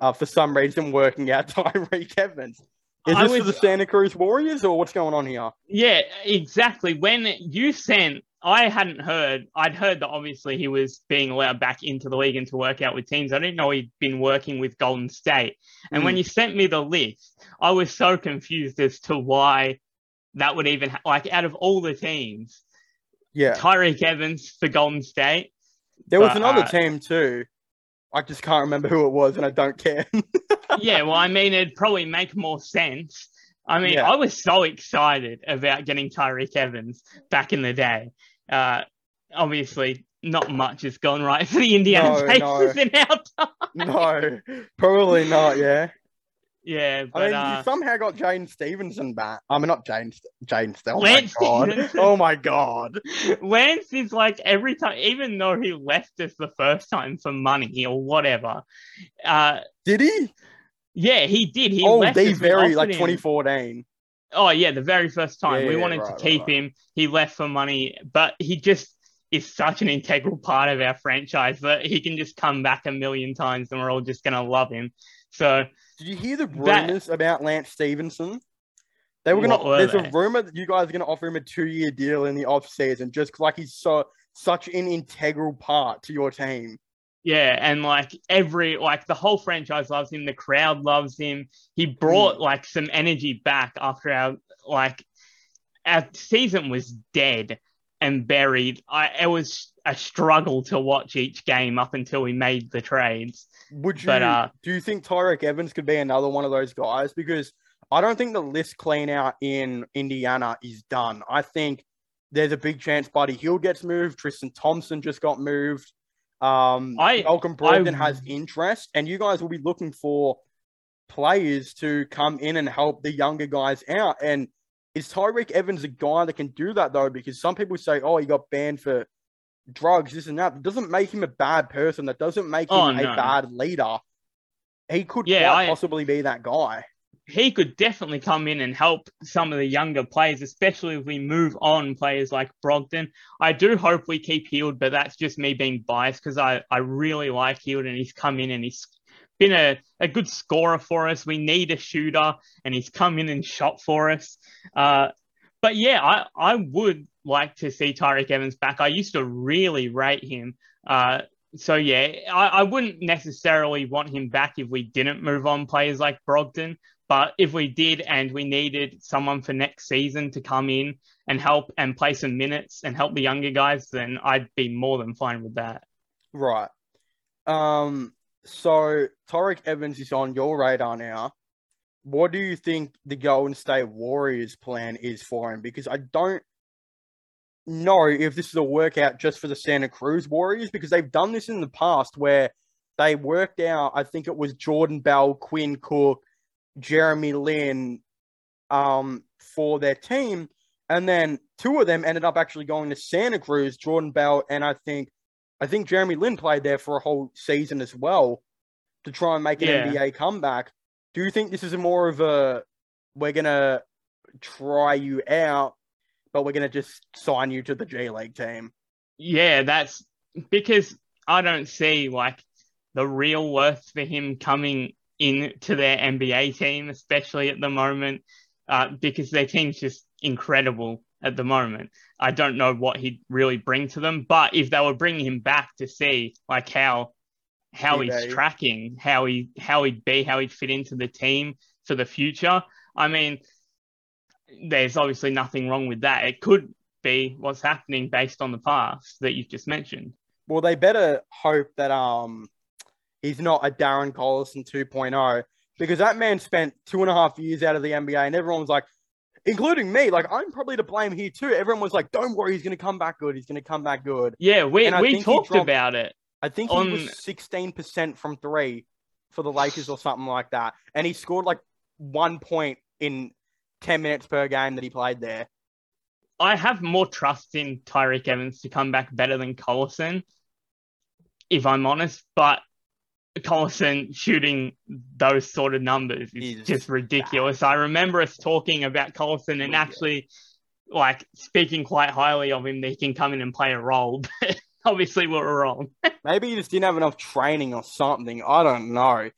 Uh, for some reason, working out Tyreke Evans. Is I this for the Santa Cruz Warriors or what's going on here? Yeah, exactly. When you sent, I hadn't heard. I'd heard that obviously he was being allowed back into the league and to work out with teams. I didn't know he'd been working with Golden State. And when Mm. you sent me the list, I was so confused as to why that would even ha- like out of all the teams, Yeah. Tyreke Evans for Golden State. There was another uh, team too. I just can't remember who it was, and I don't care. yeah, well, I mean, it'd probably make more sense. I mean, Yeah. I was so excited about getting Tyreke Evans back in the day. Uh, obviously, not much has gone right for the Indiana No, Pacers no. in our time. no, probably not. Yeah, Yeah, I mean, uh, you somehow got Jane Stephenson back. I mean, not Jane, Jaidyn. Oh Lance my god. Stephenson. Oh my god. Lance is like every time, even though he left us the first time for money or whatever. Uh, Did he? yeah, he did. He oh, left the us, very like him- 2014. Oh yeah, the very first time Yeah, we yeah, wanted right, to keep right. him. He left for money, but he just is such an integral part of our franchise that he can just come back a million times and we're all just gonna love him. So Did you hear the That- rumors about Lance Stephenson? They were gonna. Were there's they? a rumor that you guys are gonna offer him a two-year deal in the off season, just like he's so such an integral part to your team. Yeah, and like every like the whole franchise loves him, the crowd loves him. He brought like some energy back after our like our season was dead and buried. I it was a struggle to watch each game up until we made the trades. Would you? But, uh, do you think Tyreke Evans could be another one of those guys? Because I don't think the list clean out in Indiana is done. I think there's a big chance Buddy Hield gets moved. Tristan Thompson just got moved. Um, I- Malcolm Brogdon I- has interest, and you guys will be looking for players to come in and help the younger guys out. And is Tyreke Evans a guy that can do that though? Because some people say, "Oh, he got banned for drugs, this and that." That doesn't make him a bad person. That doesn't make him Oh, a bad leader. He could Yeah, I- possibly be that guy. He could definitely come in and help some of the younger players, especially if we move on players like Brogdon. I do hope we keep Hield, but that's just me being biased because I, I really like Hield and he's come in and he's been a, a good scorer for us. We need a shooter and he's come in and shot for us. Uh, but yeah, I, I would like to see Tyreke Evans back. I used to really rate him. Uh, so yeah, I, I wouldn't necessarily want him back if we didn't move on players like Brogdon. But if we did and we needed someone for next season to come in and help and play some minutes and help the younger guys, then I'd be more than fine with that. Right. Um. So Tyreke Evans is on your radar now. What do you think the Golden State Warriors plan is for him? Because I don't know if this is a workout just for the Santa Cruz Warriors because they've done this in the past where they worked out. I think it was Jordan Bell, Quinn Cook, Jeremy Lin, um, for their team, and then two of them ended up actually going to Santa Cruz. Jordan Bell and I think I think Jeremy Lin played there for a whole season as well to try and make an Yeah. NBA comeback. Do you think this is more of a we're gonna try you out, but we're gonna just sign you to the G League team? Yeah, that's because I don't see like the real worth for him coming in to their NBA team, especially at the moment, uh, because their team's just incredible at the moment. I don't know what he'd really bring to them, but if they were bringing him back to see like how how he's tracking, how he how he'd be, how he'd fit into the team, for the future. I mean, there's obviously nothing wrong with that. It could be what's happening based on the past that you've just mentioned. Well, they better hope that um he's not a Darren Collison 2.0 because that man spent two and a half years out of the NBA and everyone was like, including me, like I'm probably to blame here too. Everyone was like, "Don't worry, he's going to come back good. He's going to come back good." Yeah, we we talked dropped, about it. I think he on... was 16% from three for the Lakers or something like that, and he scored like one point in 10 minutes per game that he played there. I have more trust in Tyreke Evans to come back better than Collison, if I'm honest. But Collison shooting those sort of numbers is He's just ridiculous. Bad. I remember us talking about Collison and actually like speaking quite highly of him that he can come in and play a role, but obviously we were wrong. maybe he just didn't have enough training or something. I don't know.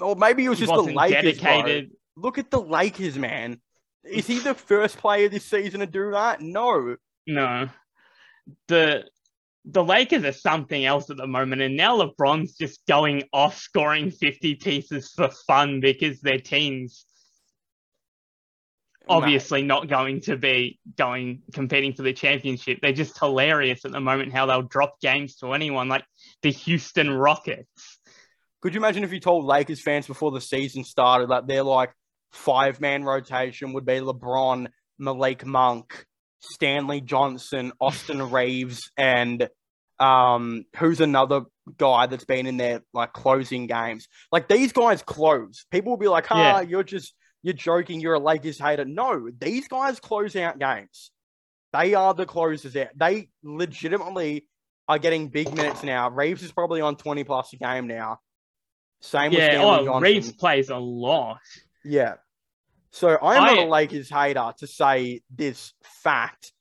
Or maybe it was he just the Lakers. Dedicated. Bro. Look at the Lakers, man. Is he the first player this season to do that? No. No. The the Lakers are something else at the moment, and now LeBron's just going off scoring 50 pieces for fun because their team's obviously not going to be going competing for the championship. They're just hilarious at the moment how they'll drop games to anyone like the Houston Rockets. Could you imagine if you told Lakers fans before the season started that they're like five man rotation would be LeBron, Malik Monk, Stanley Johnson, Austin Reaves, and um, who's another guy that's been in there like closing games. Like these guys close. People will be like, "Ah, yeah. you're just you're joking. You're a Lakers hater." No, these guys close out games. They are the closers out. They legitimately are getting big minutes now. Reaves is probably on twenty plus a game now. Same yeah, with Stanley oh, Johnson. Reaves plays a lot. Yeah. So I'm I... not a Lakers hater to say this fact.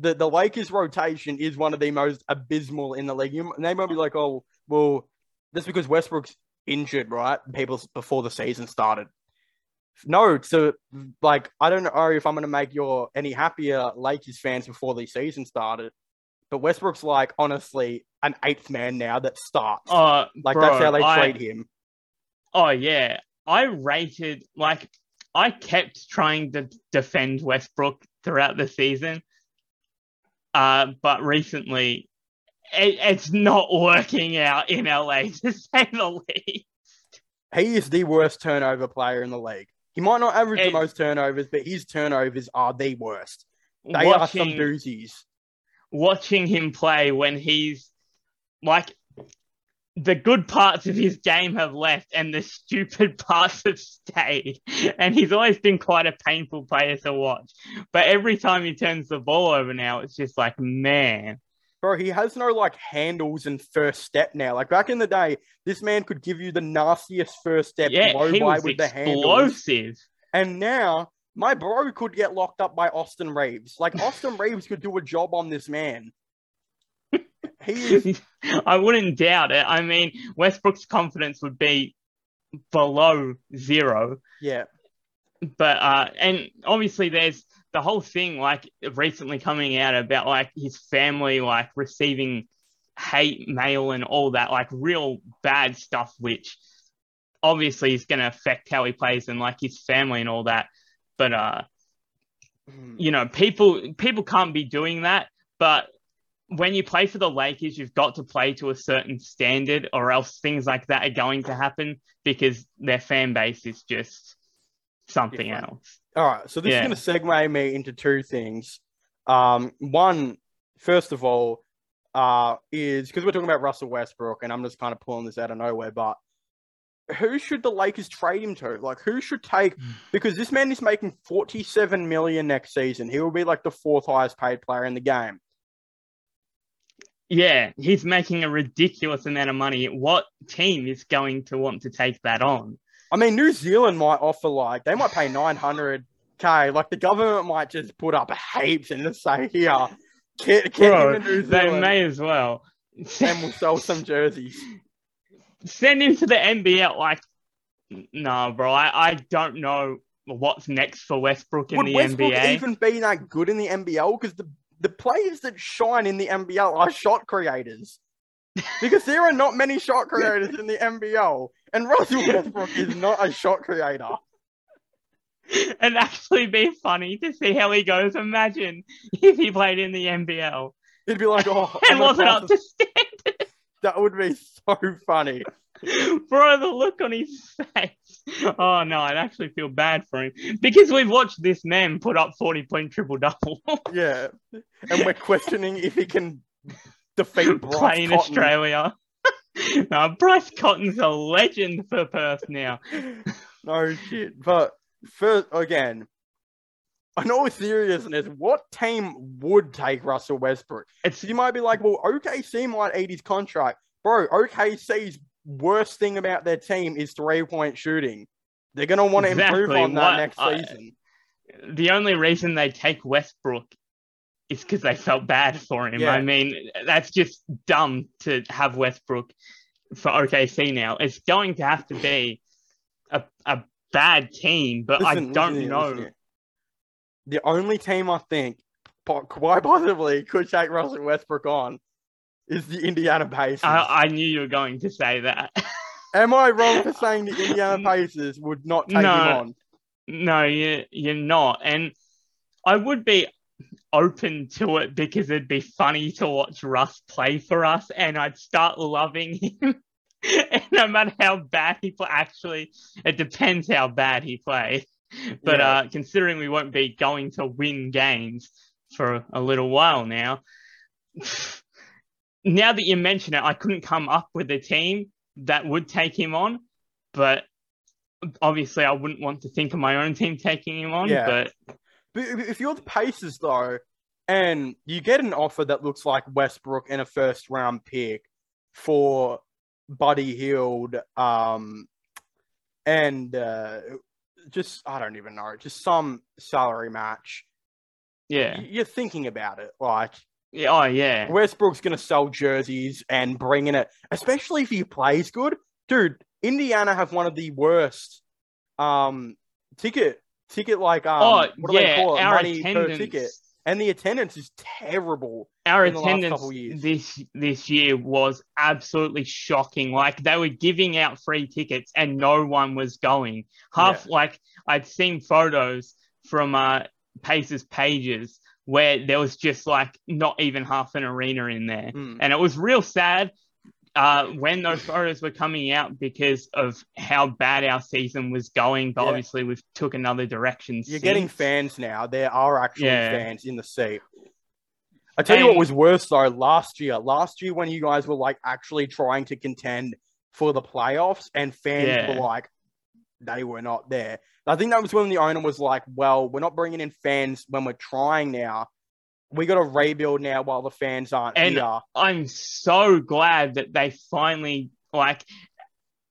that the Lakers rotation is one of the most abysmal in the league. You, they might be like, oh, well, that's because Westbrook's injured, right? People before the season started. No, so like I don't know if I'm gonna make your any happier Lakers fans before the season started. But Westbrook's like honestly an eighth man now that starts. Uh, like bro, that's how they I, trade him. Oh yeah, I rated like I kept trying to defend Westbrook throughout the season, uh, but recently it, it's not working out in LA to say the least. He is the worst turnover player in the league. He might not average it, the most turnovers, but his turnovers are the worst. They watching, are some doozies. Watching him play when he's like the good parts of his game have left and the stupid parts have stayed. And he's always been quite a painful player to watch. But every time he turns the ball over now, it's just like, man. Bro, he has no like handles and first step now. Like back in the day, this man could give you the nastiest first step yeah, low he was with explosive. the handles. And now my bro could get locked up by Austin Reaves. Like Austin Reaves could do a job on this man. He is. I wouldn't doubt it. I mean, Westbrook's confidence would be below zero. Yeah. But uh, and obviously there's the whole thing like recently coming out about like his family like receiving hate mail and all that like real bad stuff, which obviously is going to affect how he plays and like his family and all that. But uh, mm. you know, people people can't be doing that. But when you play for the Lakers, you've got to play to a certain standard, or else things like that are going to happen because their fan base is just something Different. else. All right, so this yeah. is going to segue me into two things. Um, one, first of all, uh, is because we're talking about Russell Westbrook, and I'm just kind of pulling this out of nowhere, but who should the Lakers trade him to? Like, who should take? Because this man is making 47 million next season. He will be like the fourth highest paid player in the game. Yeah, he's making a ridiculous amount of money. What team is going to want to take that on? I mean, New Zealand might offer like they might pay nine hundred k. Like the government might just put up heaps and just say, "Here, get, get bro, him to New Zealand." They may as well. and we'll sell some jerseys. Send him to the NBL. Like, no, bro. I, I don't know what's next for Westbrook in Would the Westbrook NBA. Even be that good in the NBL because the the players that shine in the NBL are shot creators. because there are not many shot creators in the NBL, and Russell Westbrook is not a shot creator. It'd actually be funny to see how he goes. Imagine if he played in the NBL He'd be like, oh, and wasn't up to standard. that would be so funny. Bro, the look on his face. Oh no, I'd actually feel bad for him because we've watched this man put up 40 point triple double Yeah, and we're questioning if he can defeat Bryce play in Cotton. Australia. no, Bryce Cotton's a legend for Perth now. no shit. But first, again, I know it's seriousness. What team would take Russell Westbrook? It's you might be like, well, OKC might eat his contract. Bro, OKC's worst thing about their team is three point shooting. They're going to want to improve on that What- next I- season. the only reason they take Westbrook is because they felt bad for him. Yeah. I mean, that's just dumb to have Westbrook for OKC now. It's going to have to be a, a bad team, but I don't listen know. listen. The only team I think quite possibly could take Russell Westbrook on is the Indiana Pacers. I, I knew you were going to say that. Am I wrong for saying the Indiana Pacers would not take No. him on? no, you, you're not. And I would be open to it because it'd be funny to watch Russ play for us and I'd start loving him. and no matter how bad he play, actually, it depends how bad he plays. But Yeah. uh, considering we won't be going to win games for a little while now, now that you mention it, I couldn't come up with a team that would take him on. But obviously, I wouldn't want to think of my own team taking him on. Yeah. But But if you're the Pacers though, and you get an offer that looks like Westbrook and a first round pick for Buddy Hield, um, and uh, just I don't even know, just some salary match. yeah, You're thinking about it, like yeah, oh yeah, Westbrook's gonna sell jerseys and bring in it, especially if he plays good, dude. Indiana have one of the worst um ticket ticket like um oh what do they yeah, call it our money per ticket and the attendance is terrible. Our in the last attendance this this year was absolutely shocking. Like they were giving out free tickets and no one was going. Half like I'd seen photos from uh Pacers pages where there was just like not even half an arena in there. Mm. And it was real sad uh, when those photos were coming out because of how bad our season was going. But Yeah. obviously, we've took another direction. You're since. getting fans now. There are actually Yeah. fans in the seat. I tell you what was worse though last year. Last year when you guys were like actually trying to contend for the playoffs and fans Yeah. were like they were not there. I think that was when the owner was like, "Well, we're not bringing in fans when we're trying now. We got to rebuild now while the fans aren't And- here." I'm so glad that they finally like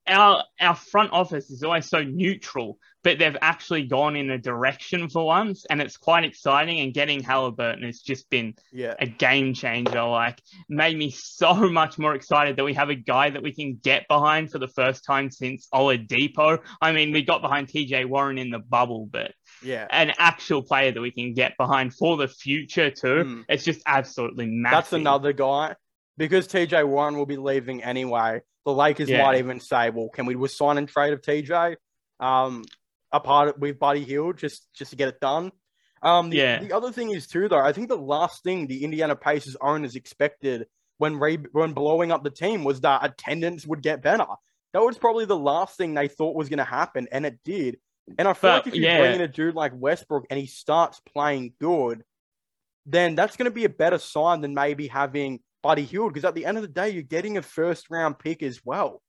our our front office is always so neutral, but they've actually gone in a direction for once, and it's quite exciting. And getting Halliburton has just been Yeah. a game changer. Like, made me so much more excited that we have a guy that we can get behind for the first time since Oladipo. I mean, we got behind TJ Warren in the bubble, but Yeah. an actual player that we can get behind for the future too. Mm. It's just absolutely massive. That's another guy. Because TJ Warren will be leaving anyway, the Lakers Yeah. might even say, well, can we sign and trade of TJ? Um, a part with Buddy Hield just just to get it done. Um, the, Yeah. the other thing is too, though, I think the last thing the Indiana Pacers owners expected when re- when blowing up the team was that attendance would get better. That was probably the last thing they thought was going to happen, and it did. And I feel But, like if you yeah. bring in a dude like Westbrook and he starts playing good, then that's going to be a better sign than maybe having Buddy Hield. Because at the end of the day, you're getting a first round pick as well.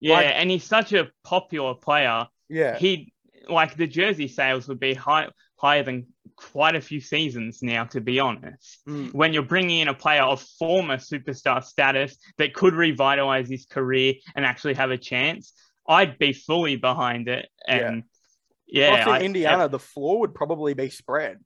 yeah, like- and he's such a popular player. Yeah. He like the jersey sales would be high, higher than quite a few seasons now, to be honest. Mm. When you're bringing in a player of former superstar status that could revitalize his career and actually have a chance, I'd be fully behind it. And yeah, in I- Indiana, the floor would probably be spread.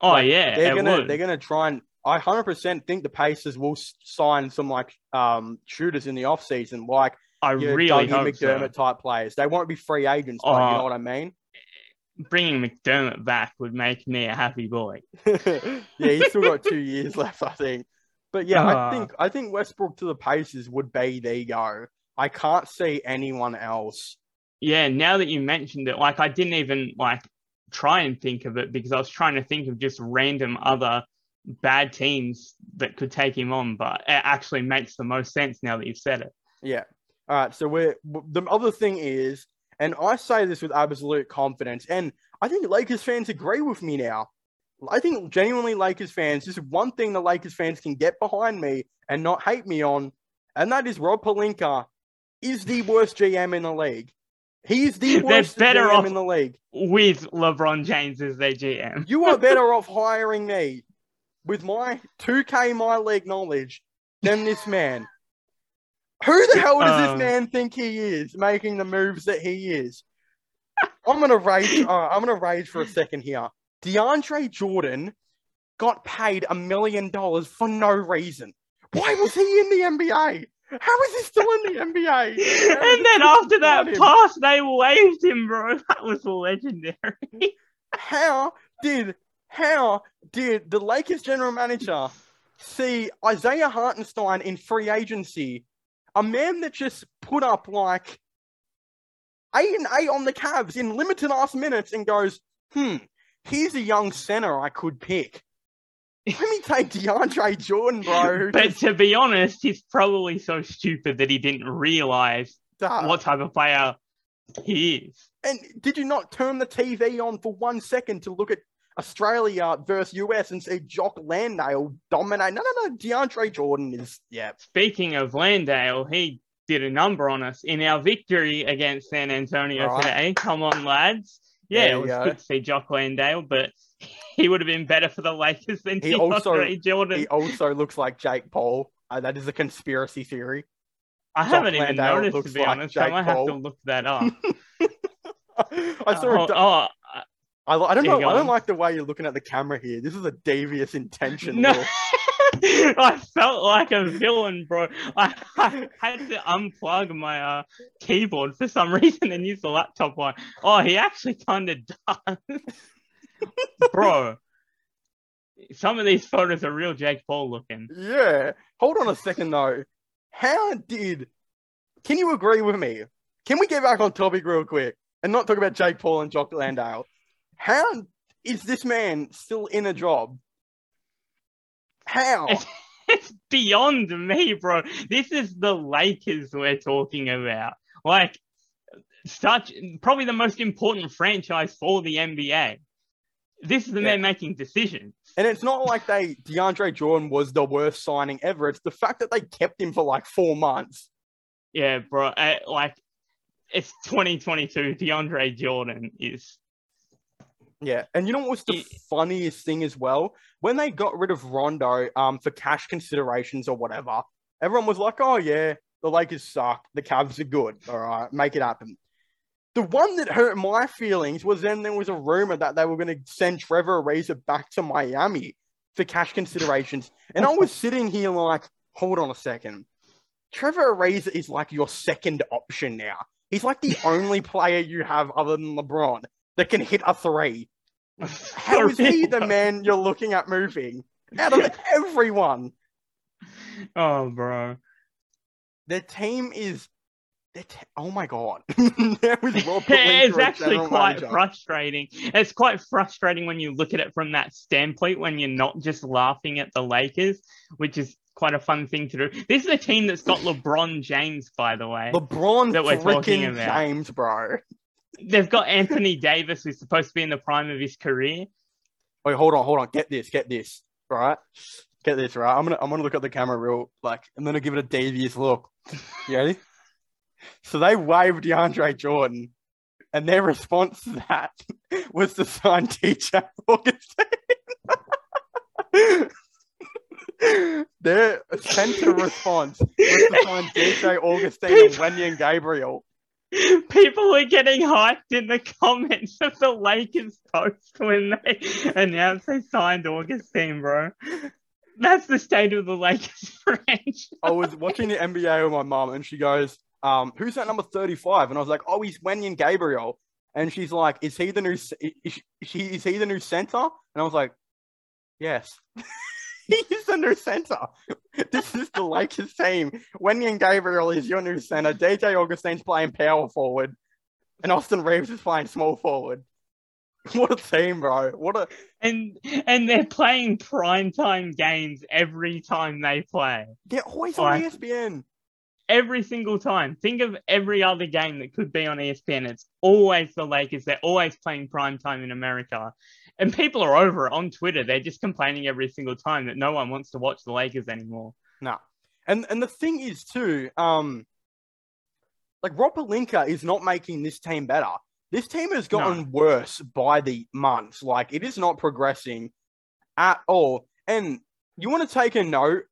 oh like, yeah, they're gonna would. they're gonna try and I hundred percent think the Pacers will sign some like um shooters in the off season, like I really Dougie hope McDermott so. type players. They won't be free agents, but you Oh. know what I mean. Bringing McDermott back would make me a happy boy. yeah, he's still got two years left, I think. But yeah, I Ah. think I think Westbrook to the Pacers would be the go. I can't see anyone else Yeah, now that you mentioned it, like I didn't even like try and think of it because I was trying to think of just random other bad teams that could take him on, but it actually makes the most sense now that you've said it. Yeah. All right. So we're the other thing is, and I say this with absolute confidence, and I think Lakers fans agree with me now. I think genuinely Lakers fans, this is one thing the Lakers fans can get behind me and not hate me on, and that is Rob Pelinka is the worst GM in the league. He's the worst better GM off in the league. With LeBron James as their GM. you are better off hiring me with my 2K my league knowledge than this man. Who the hell does um, this man think he is making the moves that he is? I'm gonna rage. Uh, I'm gonna rage for a second here. DeAndre Jordan got paid a million dollars for no reason. Why was he in the NBA? How is he still in the NBA? and then after that pass, they waived him, bro. That was legendary. how did how did the Lakers general manager see Isaiah Hartenstein in free agency, a man that just put up like eight and eight on the Cavs in limited ass minutes, and goes, "Hmm, here's a young center I could pick." Let me take DeAndre Jordan, bro. but to be honest, he's probably so stupid that he didn't realize Duh. what type of player he is. And did you not turn the TV on for one second to look at Australia versus US and see Jock Landale dominate? No, no, no. DeAndre Jordan is, yeah. Speaking of Landale, he did a number on us in our victory against San Antonio right. today. Come on, lads. Yeah, it was go. good to see Jock Landale, but he would have been better for the Lakers than he also Jordan. He also looks like Jake Paul. Uh, that is a conspiracy theory. I Jock haven't even Landale noticed to be like honest. Jake I might Paul. have to look that up. I saw. Uh, oh, I, I don't know. I don't like the way you're looking at the camera here. This is a devious intention. No. I felt like a villain, bro. I, I had to unplug my uh, keyboard for some reason and use the laptop one. Oh, he actually kind of does. bro, some of these photos are real Jake Paul looking. Yeah. Hold on a second, though. How did. Can you agree with me? Can we get back on topic real quick and not talk about Jake Paul and Jock Landale? How is this man still in a job? How? It's, it's beyond me, bro. This is the Lakers we're talking about. Like, such probably the most important franchise for the NBA. This is the yeah. man making decisions. And it's not like they DeAndre Jordan was the worst signing ever. It's the fact that they kept him for like four months. Yeah, bro. Uh, like it's 2022. DeAndre Jordan is yeah, and you know what's the funniest thing as well? When they got rid of Rondo um for cash considerations or whatever, everyone was like, "Oh yeah, the Lakers suck. The Cavs are good. All right, make it happen." The one that hurt my feelings was then there was a rumor that they were going to send Trevor Ariza back to Miami for cash considerations, and I was sitting here like, "Hold on a second. Trevor Ariza is like your second option now. He's like the only player you have other than LeBron that can hit a three. How is he the man you're looking at moving out of everyone? Oh, bro. The team is. Te- oh my god! it's actually quite manager. frustrating. It's quite frustrating when you look at it from that standpoint when you're not just laughing at the Lakers, which is quite a fun thing to do. This is a team that's got LeBron James, by the way. LeBron that we're talking about. James, bro they've got Anthony Davis, who's supposed to be in the prime of his career. Wait, hold on, hold on. Get this, get this. Right? Get this, right? I'm gonna I'm gonna look at the camera real like I'm gonna give it a devious look. You ready? so they waived DeAndre Jordan, and their response to that was to sign TJ Augustin. their center response was to sign DJ Augustin and Wenyen Gabriel. People were getting hyped in the comments of the Lakers post when they announced they signed Augustin, bro. That's the state of the Lakers franchise. I was watching the NBA with my mom, and she goes, um, "Who's that number 35?" And I was like, "Oh, he's Wenyen Gabriel." And she's like, "Is he the new? Is she? Is he the new center?" And I was like, "Yes." He's the new center. This is the Lakers team. Wenyen Gabriel is your new center. DJ Augustin's playing power forward. and Austin Reaves is playing small forward. What a team, bro! What a and and they're playing primetime games every time they play. they're always on E ESPN. Every single time. Think of every other game that could be on ESPN. It's always the Lakers. They're always playing primetime in America. And people are over it on Twitter. They're just complaining every single time that no one wants to watch the Lakers anymore. No. And and the thing is too, um, like Rob Pelinka is not making this team better. This team has gotten worse by the months. Like it is not progressing at all. And you want to take a note,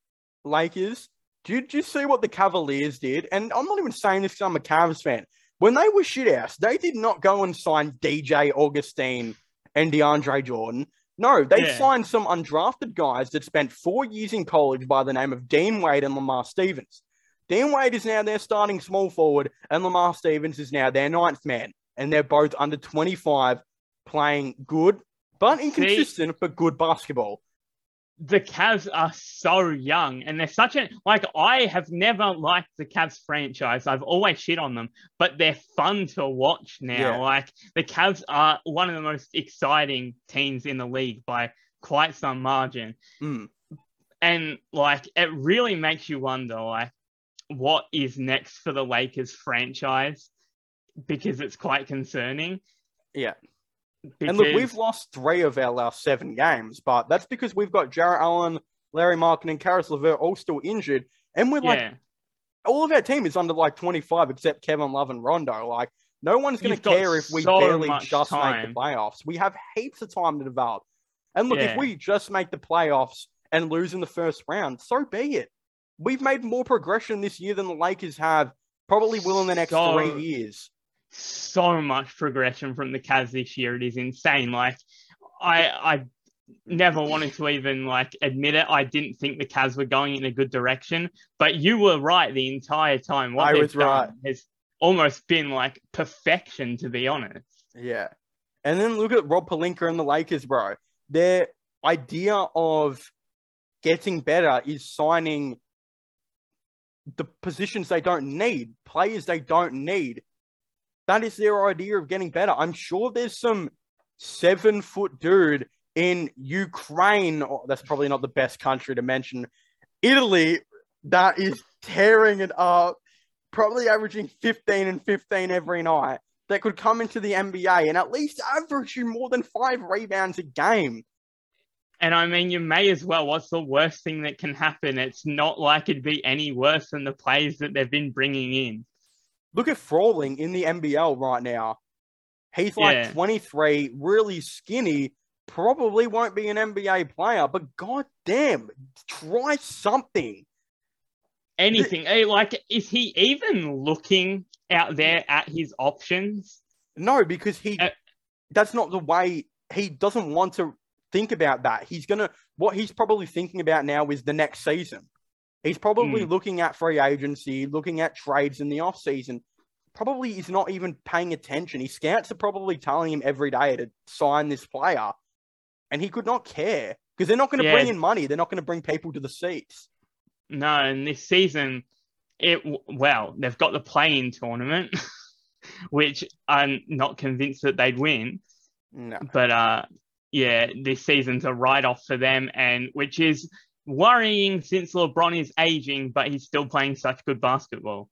Lakers? Did you see what the Cavaliers did? And I'm not even saying this because I'm a Cavs fan. When they were shit ass, they did not go and sign DJ Augustin and DeAndre Jordan. No, they Yeah. signed some undrafted guys that spent four years in college by the name of Dean Wade and Lamar Stevens. Dean Wade is now their starting small forward, and Lamar Stevens is now their ninth man. And they're both under 25, playing good, but inconsistent, but good basketball. The Cavs are so young and they're such a like I have never liked the Cavs franchise. I've always shit on them, but they're fun to watch now. Yeah. Like the Cavs are one of the most exciting teams in the league by quite some margin. Mm. And like it really makes you wonder like what is next for the Lakers franchise because it's quite concerning. Yeah. Because, And look, we've lost three of our last seven games, but that's because we've got Jarrett Allen, Lauri Markkanen, and Caris LeVert all still injured. And we're like, yeah. all of our team is under like 25 except Kevin Love and Rondo. Like, no one's going to care if we so barely just make time. the playoffs. We have heaps of time to develop. And look, if we just make the playoffs and lose in the first round, so be it. We've made more progression this year than the Lakers have, probably will in the next So- three years. So much progression from the Cavs this year. It is insane. Like I I never wanted to even like admit it. I didn't think the Cavs were going in a good direction, but you were right the entire time. What I was right. has almost been like perfection, to be honest. Yeah. And then look at Rob Pelinka and the Lakers, bro. Their idea of getting better is signing the positions they don't need, players they don't need. That is their idea of getting better. I'm sure there's some seven foot dude in Ukraine. Or that's probably not the best country to mention. Italy, that is tearing it up, probably averaging 15 and 15 every night that could come into the NBA and at least average you more than five rebounds a game. And I mean, you may as well. What's the worst thing that can happen? It's not like it'd be any worse than the players that they've been bringing in. Look at Froling in the NBL right now. He's like Yeah. 23, really skinny, probably won't be an NBA player, but god damn, try something. Anything. Eh, Like, is he even looking out there at his options? No, because he Uh, that's not the way he doesn't want to think about that. He's gonna what he's probably thinking about now is the next season. He's probably looking at free agency, looking at trades in the off season. Probably is not even paying attention. His scouts are probably telling him every day to sign this player, and he could not care because they're not going to Yeah. bring in money. They're not going to bring people to the seats. No, and this season, it well, they've got the play-in tournament, which I'm not convinced that they'd win. No. But uh, yeah, this season's a write-off for them, and which is worrying since LeBron is aging, but he's still playing such good basketball.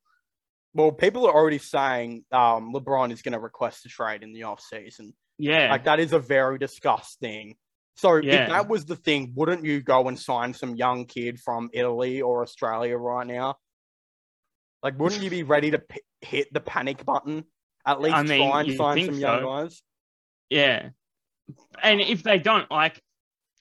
Well, people are already saying um, LeBron is going to request a trade in the off season. Yeah, Like that is a very disgusting. So Yeah. if that was the thing, wouldn't you go and sign some young kid from Italy or Australia right now? Like, wouldn't you be ready to p- hit the panic button? At least I mean, try and you'd sign think some young guys. yeah. And if they don't, like,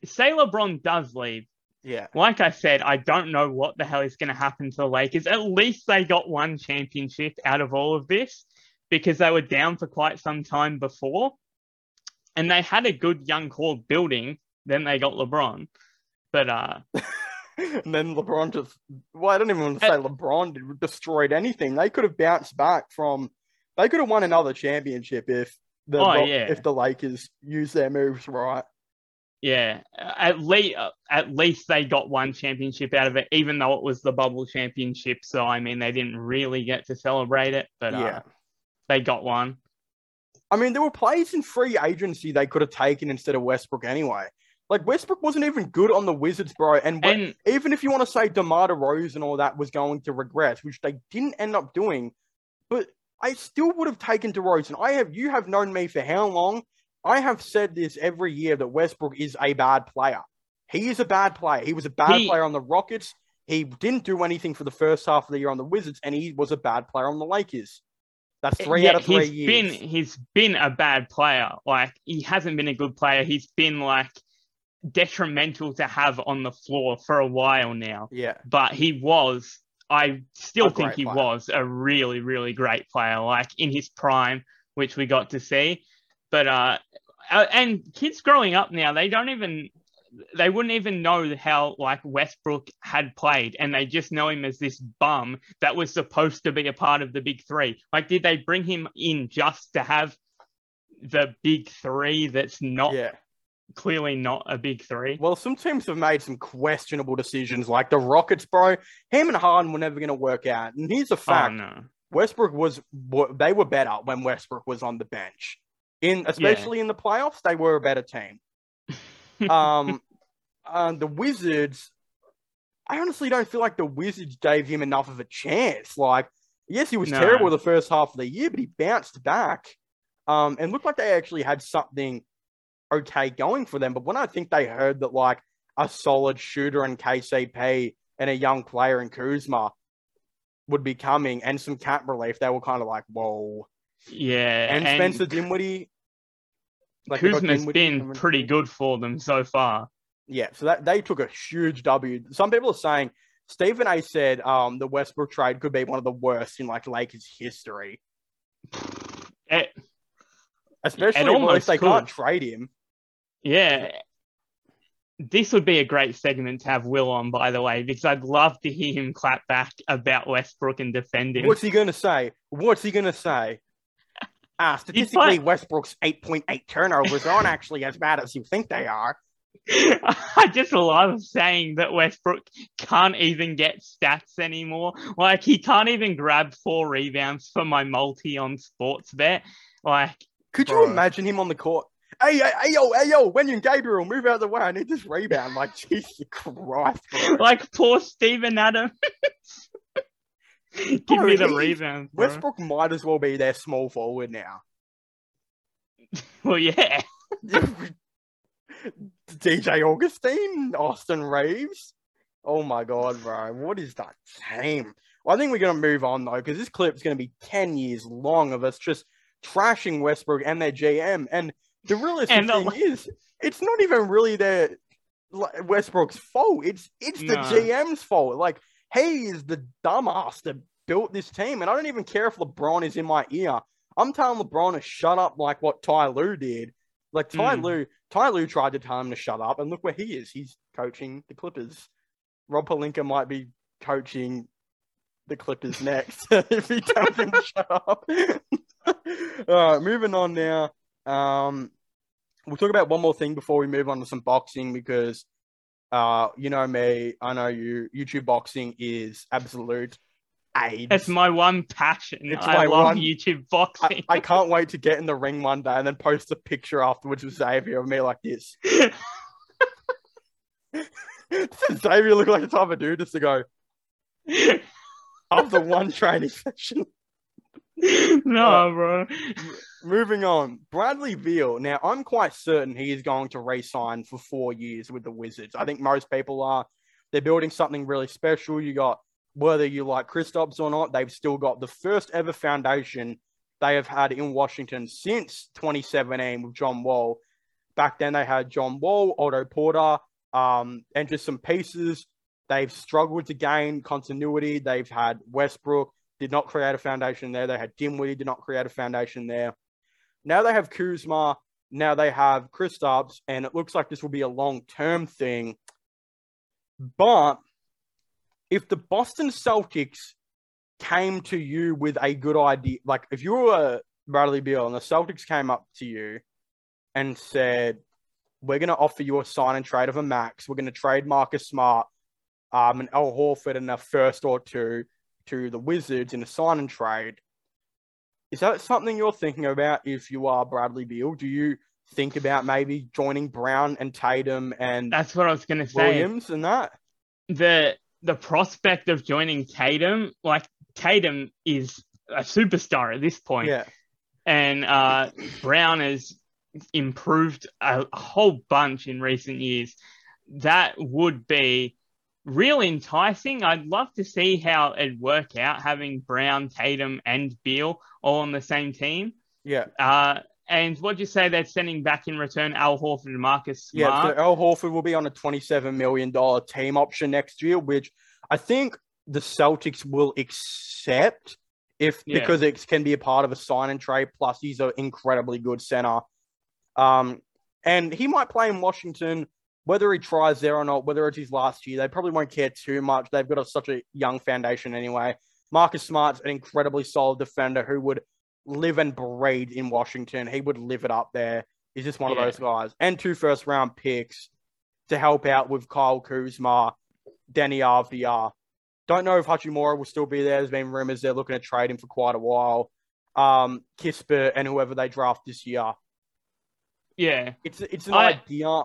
say LeBron does leave, Yeah, like I said, I don't know what the hell is going to happen to the Lakers. At least they got one championship out of all of this because they were down for quite some time before. And they had a good young core building. Then they got LeBron. But uh and then LeBron just. Well, I don't even want to say LeBron destroyed anything. They could have bounced back from. They could have won another championship if the Oh, yeah. if the Lakers use their moves right. Yeah, at least at least they got one championship out of it, even though it was the bubble championship. So I mean, they didn't really get to celebrate it, but yeah. uh, they got one. I mean, there were players in free agency they could have taken instead of Westbrook anyway. Like Westbrook wasn't even good on the Wizards, bro. And, And even if you want to say DeMar DeRozan and all that was going to regress, which they didn't end up doing, but I still would have taken DeRozan. I have you have known me for how long? I have said this every year that Westbrook is a bad player. He is a bad player. He was a bad He- player on the Rockets. He didn't do anything for the first half of the year on the Wizards, and he was a bad player on the Lakers. That's three yeah, out of three he's years. been he's been a bad player. Like he hasn't been a good player. He's been like detrimental to have on the floor for a while now. yeah, But he was, I still A think he player. was a really, really great player, like in his prime, which we got to see. But uh, uh, and kids growing up now, they don't even they wouldn't even know how like Westbrook had played, and they just know him as this bum that was supposed to be a part of the big three. Like, did they bring him in just to have the big three? That's not yeah. clearly not a big three. Well, some teams have made some questionable decisions, like the Rockets, bro. Him and Harden were never going to work out. And here's a Oh fact: no, Westbrook was they were better when Westbrook was on the bench. In especially in the playoffs, they were a better team. um, uh, the Wizards, I honestly don't feel like the Wizards gave him enough of a chance. Like, yes, he was No. terrible the first half of the year, but he bounced back. Um, and looked like they actually had something okay going for them. But when I think they heard that like a solid shooter in KCP and a young player in Kuzma would be coming and some cap relief, they were kind of like, whoa. yeah, And, Spencer Dinwiddie. Got Kuzma's been pretty good for them so far. Yeah, so that they took a huge W. Some people are saying Stephen A said um the Westbrook trade could be one of the worst in like Lakers history. It, Especially if almost they could. can't trade him. yeah. This would be a great segment to have Will on, by the way, because I'd love to hear him clap back about Westbrook and defend him. What's he gonna say? What's he gonna say? Ah, statistically, Westbrook's 8.8 turnovers aren't actually as bad as you think they are. I just love saying that Westbrook can't even get stats anymore. Like he can't even grab four rebounds for my multi on sports bet. Like Could you Bro. imagine him on the court? Hey, hey, hey, yo, hey, yo, Wenyen Gabriel, move out of the way. I need this rebound. Like, Jesus Christ, bro. like poor Steven Adams. Give Bro, me the he- rebound. bro. Westbrook might as well be their small forward now. Well, yeah. DJ Augustin, Austin Reaves. Oh my god, bro. What is that team? Well, I think we're gonna move on though, because this clip's gonna be 10 years long of us just trashing Westbrook and their GM. And the realistic And the- thing is, it's not even really their like, Westbrook's fault. It's it's the No. GM's fault. Like he is the dumbass that built this team. And I don't even care if LeBron is in my ear. I'm telling LeBron to shut up like what Ty Lue did. Like Ty Mm. Lue, Ty Lue tried to tell him to shut up, and look where he is. He's coaching the Clippers. Rob Pelinka might be coaching the Clippers next if he tells him to shut up. All right, moving on now. Um, we'll talk about one more thing before we move on to some boxing because, uh, you know me, I know you. YouTube boxing is absolute AIDS. That's my one passion. It's I my love one- YouTube I, boxing. I can't wait to get in the ring one day and then post a picture afterwards with Xavier of me like this. Xavier looked like the type of dude just to go after one training session. no, bro. Moving on, Bradley Beal. Now, I'm quite certain he is going to re-sign for four years with the Wizards. I think most people are. They're building something really special. You got whether you like Kristaps or not, they've still got the first ever foundation they have had in Washington since 2017 with John Wall. Back then, they had John Wall, Otto Porter, um, and just some pieces. They've struggled to gain continuity. They've had Westbrook, did not create a foundation there. They had Dinwiddie, did not create a foundation there. Now they have Kuzma. Now they have Kristaps, and it looks like this will be a long term thing. But if the Boston Celtics came to you with a good idea, like if you were Bradley Beal and the Celtics came up to you and said, "We're going to offer you a sign and trade of a max. We're going to trade Marcus Smart, um, and Al Horford in a first or two to the Wizards in a sign and trade." Is that something you're thinking about if you are Bradley Beal? Do you think about maybe joining Brown and Tatum and That's what I was gonna say. Williams and that? The the prospect of joining Tatum, like Tatum is a superstar at this point. Yeah. and uh, Brown has improved a, a whole bunch in recent years. That would be real enticing. I'd love to see how it'd work out having Brown, Tatum, and Beal all on the same team. Yeah. Uh, and what'd you say they're sending back in return? Al Horford and Marcus Yeah, so Al Horford will be on a $27 million team option next year, which I think the Celtics will accept if Yeah. because it can be a part of a sign and trade. Plus, he's an incredibly good center. Um, and he might play in Washington, whether he tries there or not, whether it's his last year, they probably won't care too much. They've got a, such a young foundation anyway. Marcus Smart's an incredibly solid defender who would live and breathe in Washington. He would live it up there. He's just one Yeah. of those guys. And two first round picks to help out with Kyle Kuzma, Deni Avdija. Don't know if Hachimura will still be there. There's been rumors they're looking to trade him for quite a while. Um, Kispert and whoever they draft this year. yeah, It's it's an I- idea.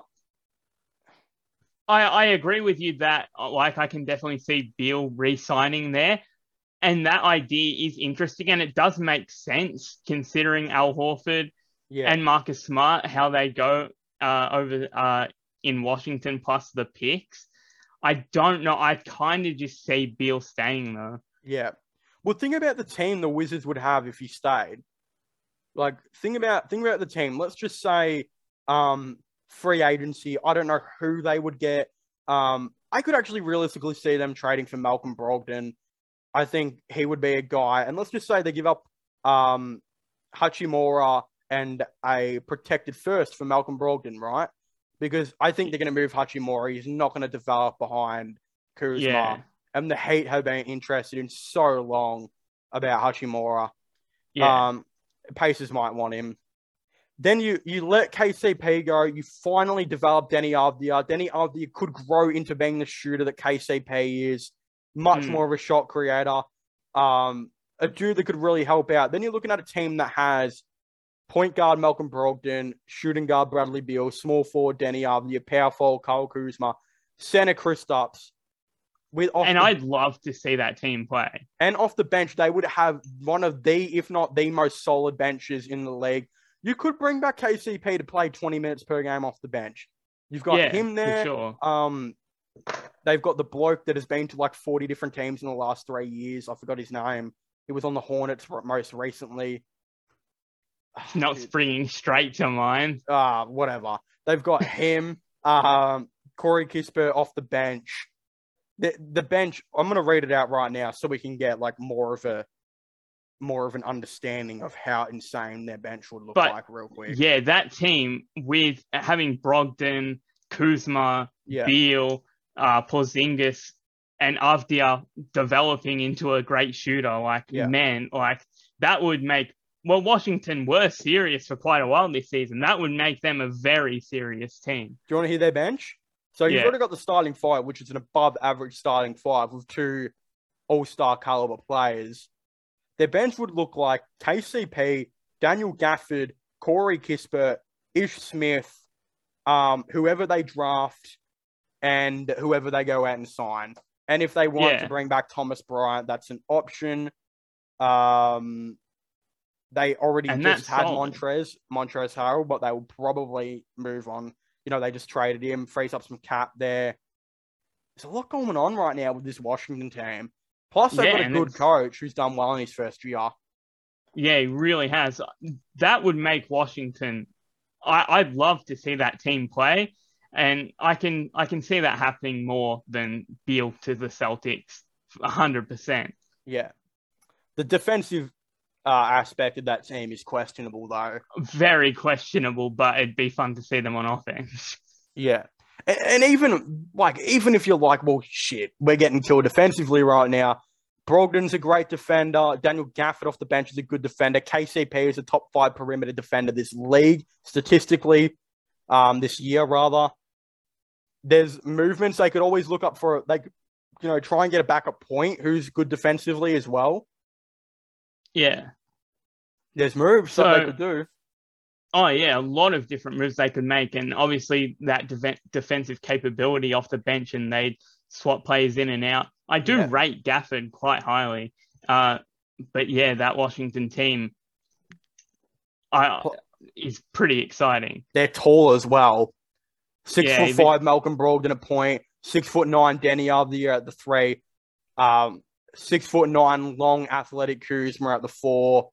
I, I agree with you that uh, like I can definitely see Beal re-signing there. And that idea is interesting and it does make sense considering Al Horford Yeah, and Marcus Smart, how they go uh, over uh, in Washington plus the picks. I don't know. I kind of just see Beal staying though. yeah. Well, think about the team the Wizards would have if he stayed. Like, think about think about the team. Let's just say, um, free agency. I don't know who they would get. Um, I could actually realistically see them trading for Malcolm Brogdon. I think he would be a guy. And let's just say they give up um Hachimura and a protected first for Malcolm Brogdon, right? Because I think they're going to move Hachimura. He's not going to develop behind Kuzma. Yeah. And the Heat have been interested in so long about Hachimura. Yeah. Um, Pacers might want him. Then you you let KCP go. You finally develop Deni Avdija. Deni Avdija could grow into being the shooter that KCP is, much Hmm. more of a shot creator. Um, a dude that could really help out. Then you're looking at a team that has point guard Malcolm Brogdon, shooting guard Bradley Beal, small forward Deni Avdija, power forward Kyle Kuzma, center Kristaps. With off and the I'd love to see that team play. and off the bench, they would have one of the, if not the most solid benches in the league. You could bring back KCP to play 20 minutes per game off the bench. You've got yeah, him there. Sure. Um, they've got the bloke that has been to like 40 different teams in the last three years. I forgot his name. He was on the Hornets most recently. Not springing straight to mind. Ah, whatever. They've got him, um, Corey Kispert off the bench. The the bench. I'm gonna read it out right now so we can get like more of a more of an understanding of how insane their bench would look But, like real quick. Yeah, that team with having Brogdon, Kuzma, Yeah, Beal, uh, Porzingis, and Avdija developing into a great shooter. Like, Yeah. man, like that would make well, Washington were serious for quite a while this season. That would make them a very serious team. Do you want to hear their bench? So you've Yeah. already got the starting five, which is an above average starting five with two all star caliber players. Their bench would look like KCP, Daniel Gafford, Corey Kispert, Ish Smith, um, whoever they draft, and whoever they go out and sign. And if they want Yeah. to bring back Thomas Bryant, that's an option. Um, they already And just had solid. Montrez, Montrez Harrell, but they will probably move on. You know, they just traded him, frees up some cap there. There's a lot going on right now with this Washington team. Plus, they've Yeah, got a good coach who's done well in his first year. Yeah, he really has. That would make Washington. I, I'd love to see that team play, and I can I can see that happening more than Beal to the Celtics, hundred percent. Yeah. The defensive uh, aspect of that team is questionable, though. Very questionable, but it'd be fun to see them on offense. Yeah. And, and even like even if you're like, well, shit, we're getting killed defensively right now. Brogdon's a great defender. Daniel Gafford off the bench is a good defender. KCP is a top five perimeter defender this league statistically, um, this year rather. There's movements they could always look up for. They, you know, try and get a backup point who's good defensively as well. yeah, There's moves that they could do. Oh yeah, a lot of different moves they could make, and obviously that def- defensive capability off the bench, and they'd swap players in and out. I do Yeah. rate Gafford quite highly, uh, but yeah, that Washington team, I is pretty exciting. They're tall as well. Six Yeah, foot five, Malcolm Brogdon at point. Six foot nine, Deni Avdija at the three. Um, six foot nine, long athletic Kuzma at the four.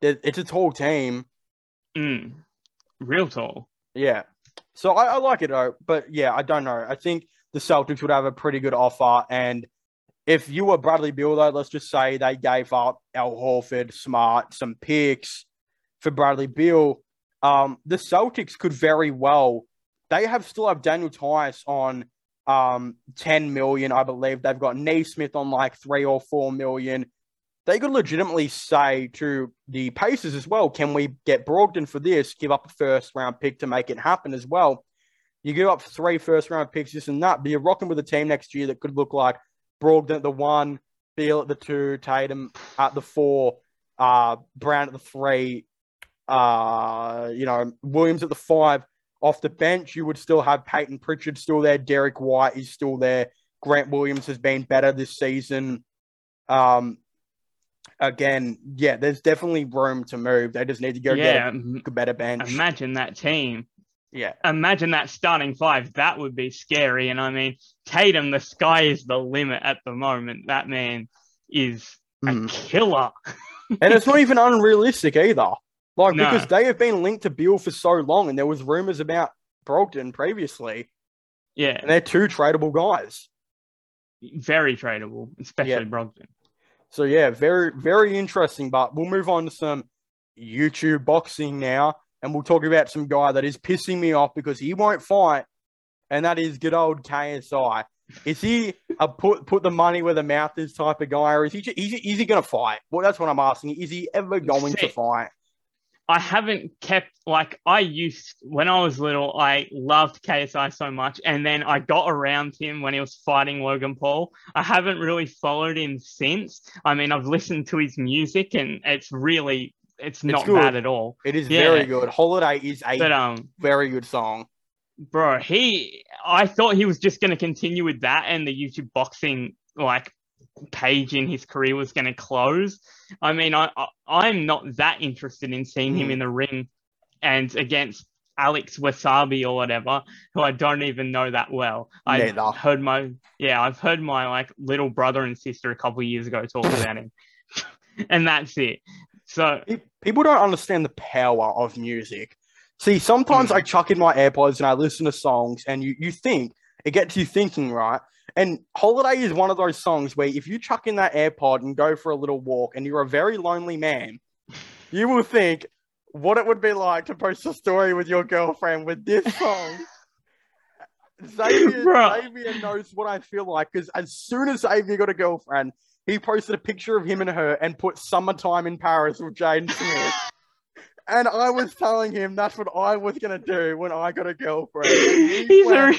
It's a tall team. Mm, real tall. Yeah. So I, I like it though, but yeah, I don't know. I think the Celtics would have a pretty good offer, and if you were Bradley Beal though, let's just say they gave up Al Horford, Smart, some picks for Bradley Beal. Um, the Celtics could very well. They have still have Daniel Theis on um 10 million, I believe. They've got Nesmith on like three or four million. They could legitimately say to the Pacers as well, can we get Brogdon for this? Give up a first round pick to make it happen as well. You give up three first round picks, this and that, but you're rocking with a team next year that could look like Brogdon at the one, Beal at the two, Tatum at the four, uh, Brown at the three, uh, you know, Williams at the five. Off the bench, you would still have Payton Pritchard still there. Derrick White is still there. Grant Williams has been better this season. Um, again, yeah, there's definitely room to move. They just need to go yeah, get a better bench. imagine that team. yeah, Imagine that starting five. That would be scary. And I mean, Tatum, the sky is the limit at the moment. That man is a Mm. killer. and it's not even unrealistic either. Like No. because they have been linked to Bill for so long, and there was rumors about Brogdon previously, Yeah, and they're two tradable guys. very tradable, especially Yeah. Brogdon. So yeah, very very interesting. But we'll move on to some YouTube boxing now, and we'll talk about some guy that is pissing me off because he won't fight, and that is good old KSI. Is he a put put the money where the mouth is type of guy, or is he is he, is he going to fight? Well, that's what I'm asking. Is he ever going to fight? I haven't kept like I used when I was little. I loved KSI so much, and then I got around him when he was fighting Logan Paul. I haven't really followed him since. I mean, I've listened to his music, and it's really it's not good. bad at all. It is Yeah. very good. Holiday is a But um, very good song. bro, he I thought he was just going to continue with that, and the YouTube boxing like page in his career was going to close. I mean, I, I I'm not that interested in seeing him Mm. in the ring and against Alex Wasabi or whatever, who I don't even know that well. I heard my yeah, I've heard my like little brother and sister a couple of years ago talk about him, and that's it. So People don't understand the power of music. See, sometimes Mm. I chuck in my AirPods and I listen to songs, and you, you think it gets you thinking, right? And Holiday is one of those songs where if you chuck in that AirPod and go for a little walk, and you're a very lonely man, you will think what it would be like to post a story with your girlfriend with this song. Xavier, Xavier knows what I feel like because as soon as Xavier got a girlfriend, he posted a picture of him and her and put "Summertime in Paris" with Jaden Smith. and I was telling him that's what I was gonna do when I got a girlfriend. He, he's a, went,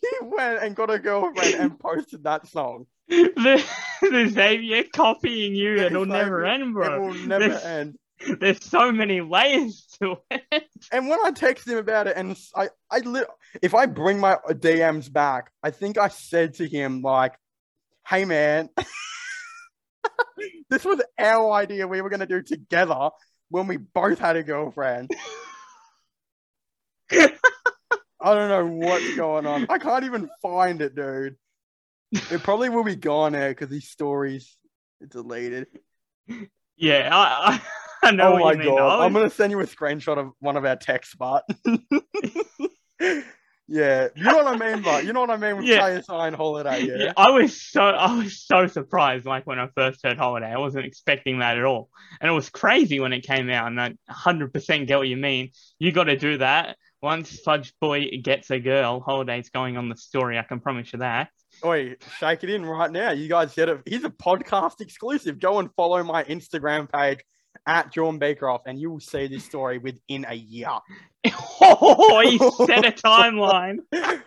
he went and got a girlfriend and posted that song. the, the Xavier copying you. Yeah, It'll never end, It will never There's- end. There's so many layers to it. And when I text him about it, and I, I, li- if I bring my DMs back, I think I said to him like, "Hey man, this was our idea. We were gonna do together when we both had a girlfriend." I don't know what's going on. I can't even find it, dude. It probably will be gone eh, now because these stories are deleted. Yeah, I, I, I know oh what my you god! I'm gonna send you a screenshot of one of our texts, but yeah, you know what I mean, but you know what I mean with Yeah. KSI and Holiday, yeah. Yeah, I was so I was so surprised like when I first heard Holiday. I wasn't expecting that at all. And it was crazy when it came out and I 100% get what you mean. You got to do that. Once Fudge Boy gets a girl, Holiday's going on the story. I can promise you that. Oi, shake it in right now. You guys get it. He's a podcast exclusive. Go and follow my Instagram page at John Bakeroff, and you will see this story within a year. oh, he set a timeline.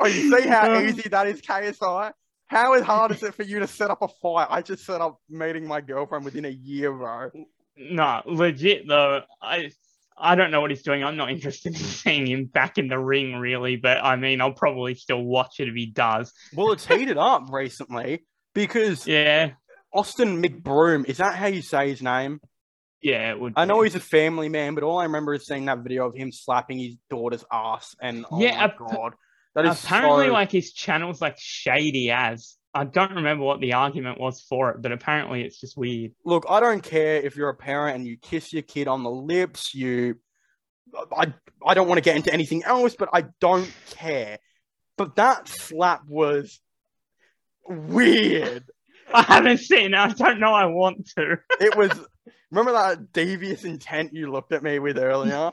Oh, you see how Um, easy that is, KSI? How hard is it for you to set up a fight? I just set up meeting my girlfriend within a year, bro. No, legit though. I I don't know what he's doing. I'm not interested in seeing him back in the ring, really. But I mean, I'll probably still watch it if he does. Well, it's heated up recently because Yeah, Austin McBroom, is that how you say his name? yeah, it would. I know be. he's a family man, but all I remember is seeing that video of him slapping his daughter's ass. And oh Yeah, my ap- god, that is apparently so... like his channel's like shady as. I don't remember what the argument was for it, but apparently it's just weird. Look, I don't care if you're a parent and you kiss your kid on the lips. You, I, I don't want to get into anything else, but I don't care. But that slap was weird. I haven't seen it. I don't know. I want to. It was. remember that devious intent you looked at me with earlier?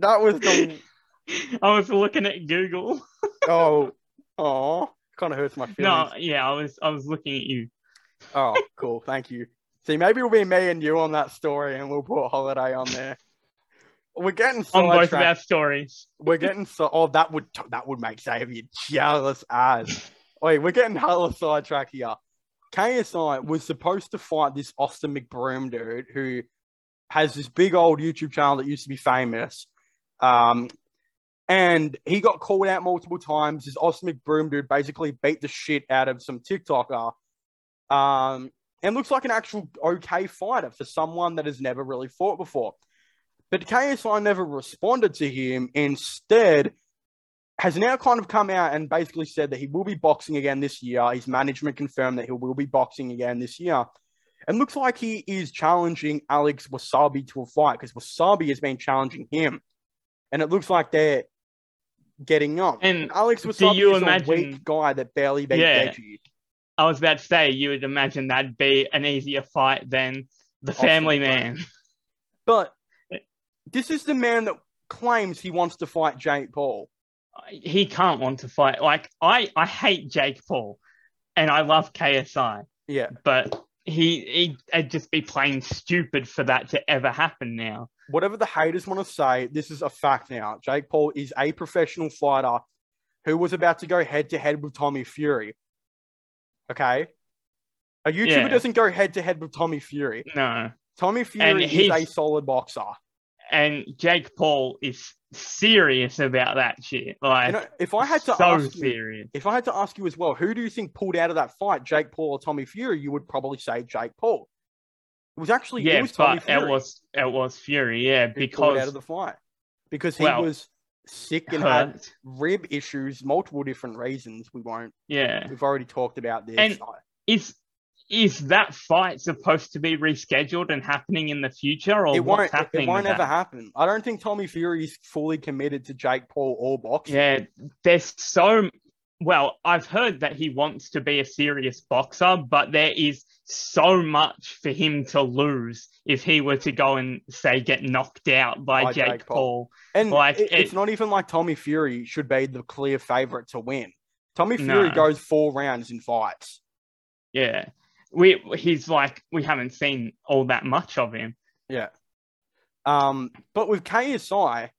That was the. I was looking at Google. Oh, oh, kind of hurts my feelings. No, yeah, I was. I was looking at you. Oh, cool. Thank you. See, maybe it'll be me and you on that story, and we'll put holiday on there. We're getting on both of our stories. We're getting so. Oh, that would that would make Xavier jealous as. Wait, we're getting hella sidetracked here. KSI was supposed to fight this Austin McBroom dude who has this big old YouTube channel that used to be famous. Um, and he got called out multiple times. This Austin McBroom dude basically beat the shit out of some TikToker. Um, and looks like an actual okay fighter for someone that has never really fought before. But KSI never responded to him. Instead, has now kind of come out and basically said that he will be boxing again this year. His management confirmed that he will be boxing again this year. And looks like he is challenging Alex Wasabi to a fight because Wasabi has been challenging him. And it looks like they're getting on. And Alex do Wasabi you imagine- weak guy that barely beat Yeah. Deji. I was about to say you would imagine that'd be an easier fight than the Austin Family Man. But this is the man that claims he wants to fight Jake Paul. He can't want to fight. Like I, I hate Jake Paul, and I love KSI, Yeah. but he, he'd just be plain stupid for that to ever happen now. whatever the haters want to say, this is a fact now. Jake Paul is a professional fighter who was about to go head to head with Tommy Fury. Okay? A YouTuber Yeah. doesn't go head to head with Tommy Fury. No, Tommy Fury is a solid boxer. and Jake Paul is serious about that shit. Like, You know, if I had to so ask you, serious. if I had to ask you as well, who do you think pulled out of that fight, Jake Paul or Tommy Fury? You would probably say Jake Paul. It was actually yeah, it was Tommy but it was it was Fury. Yeah, pulled out because of the fight because he well, was sick and had rib issues, multiple different reasons. We won't. Yeah, We've already talked about this. And- is is that fight supposed to be rescheduled and happening in the future, or it won't. what's It, happening? it won't ever that? happen. I don't think Tommy Fury is fully committed to Jake Paul or boxing. Yeah, there's so well. I've heard that he wants to be a serious boxer, but there is so much for him to lose if he were to go and say get knocked out by, By Jake, Jake Paul. Paul. and like, it- it's it- not even like Tommy Fury should be the clear favorite to win. Tommy Fury No. goes four rounds in fights. Yeah, we he's like we haven't seen all that much of him. Yeah. Um, but with KSI,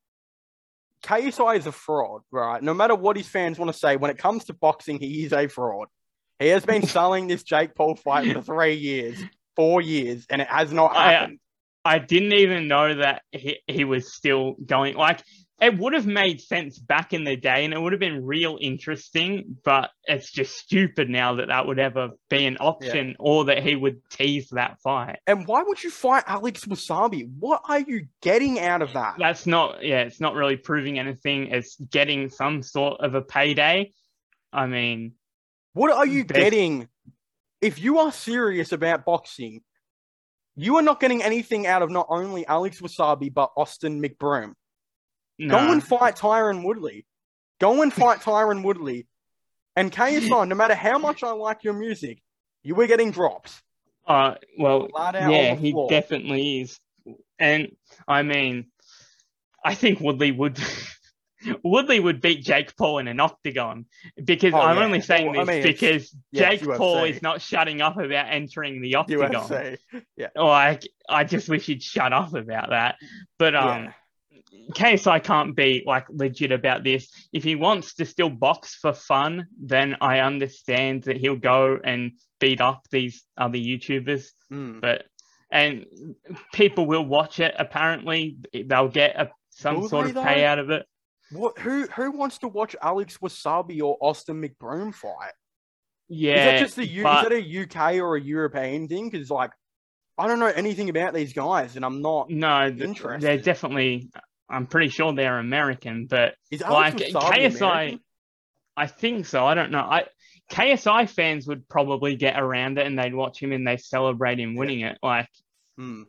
KSI is a fraud, right? No matter what his fans want to say, when it comes to boxing, he is a fraud. He has been selling this Jake Paul fight for three years, four years, and it has not I- happened. I didn't even know that he, he was still going. Like, it would have made sense back in the day and it would have been real interesting, but it's just stupid now that that would ever be an option or that he would tease that fight. And why would you fight Alex Wasabi? What are you getting out of that? That's not, yeah, it's not really proving anything. It's getting some sort of a payday. I mean, What are you getting? If you are serious about boxing, you are not getting anything out of not only Alex Wasabi but Austin McBroom. No. Go and fight Tyron Woodley. Go and fight Tyron Woodley. And KSI, no matter how much I like your music, you were getting drops. Uh, well, yeah, he definitely is. And I mean, I think Woodley would Woodley would beat Jake Paul in an octagon because Oh, I'm yeah. only saying Well, I this mean, because yeah, Jake UFC. Paul is not shutting up about entering the octagon. UFC. Like, I just wish he'd shut up about that. But um, KSI can't be like legit about this. If he wants to still box for fun, then I understand that he'll go and beat up these other YouTubers Mm. but and people will watch it. Apparently, they'll get a, some Will sort of though? pay out of it. What? Who? Who wants to watch Alex Wasabi or Austin McBroom fight? Yeah, is that just a U- but- is that a UK or a European thing? Because like, I don't know anything about these guys, and I'm not. no, th- they're definitely. I'm pretty sure they're American, but Is like KSI, American? I think so. I don't know. I KSI fans would probably get around it and they'd watch him and they celebrate him winning it. Like, Hmm.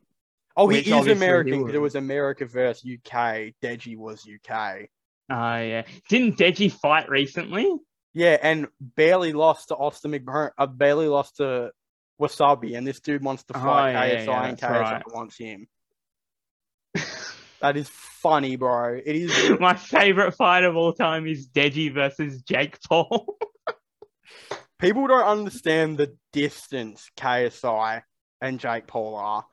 Oh, he is American because it was America versus UK. Deji was UK. uh, yeah. Didn't Deji fight recently? Yeah, and barely lost to Austin McBroom. Uh, barely lost to Wasabi, and this dude wants to Oh, fight yeah, KSI, yeah, and KSI right. wants him. That is funny, bro. It is. My favorite fight of all time is Deji versus Jake Paul. People don't understand the distance KSI and Jake Paul are.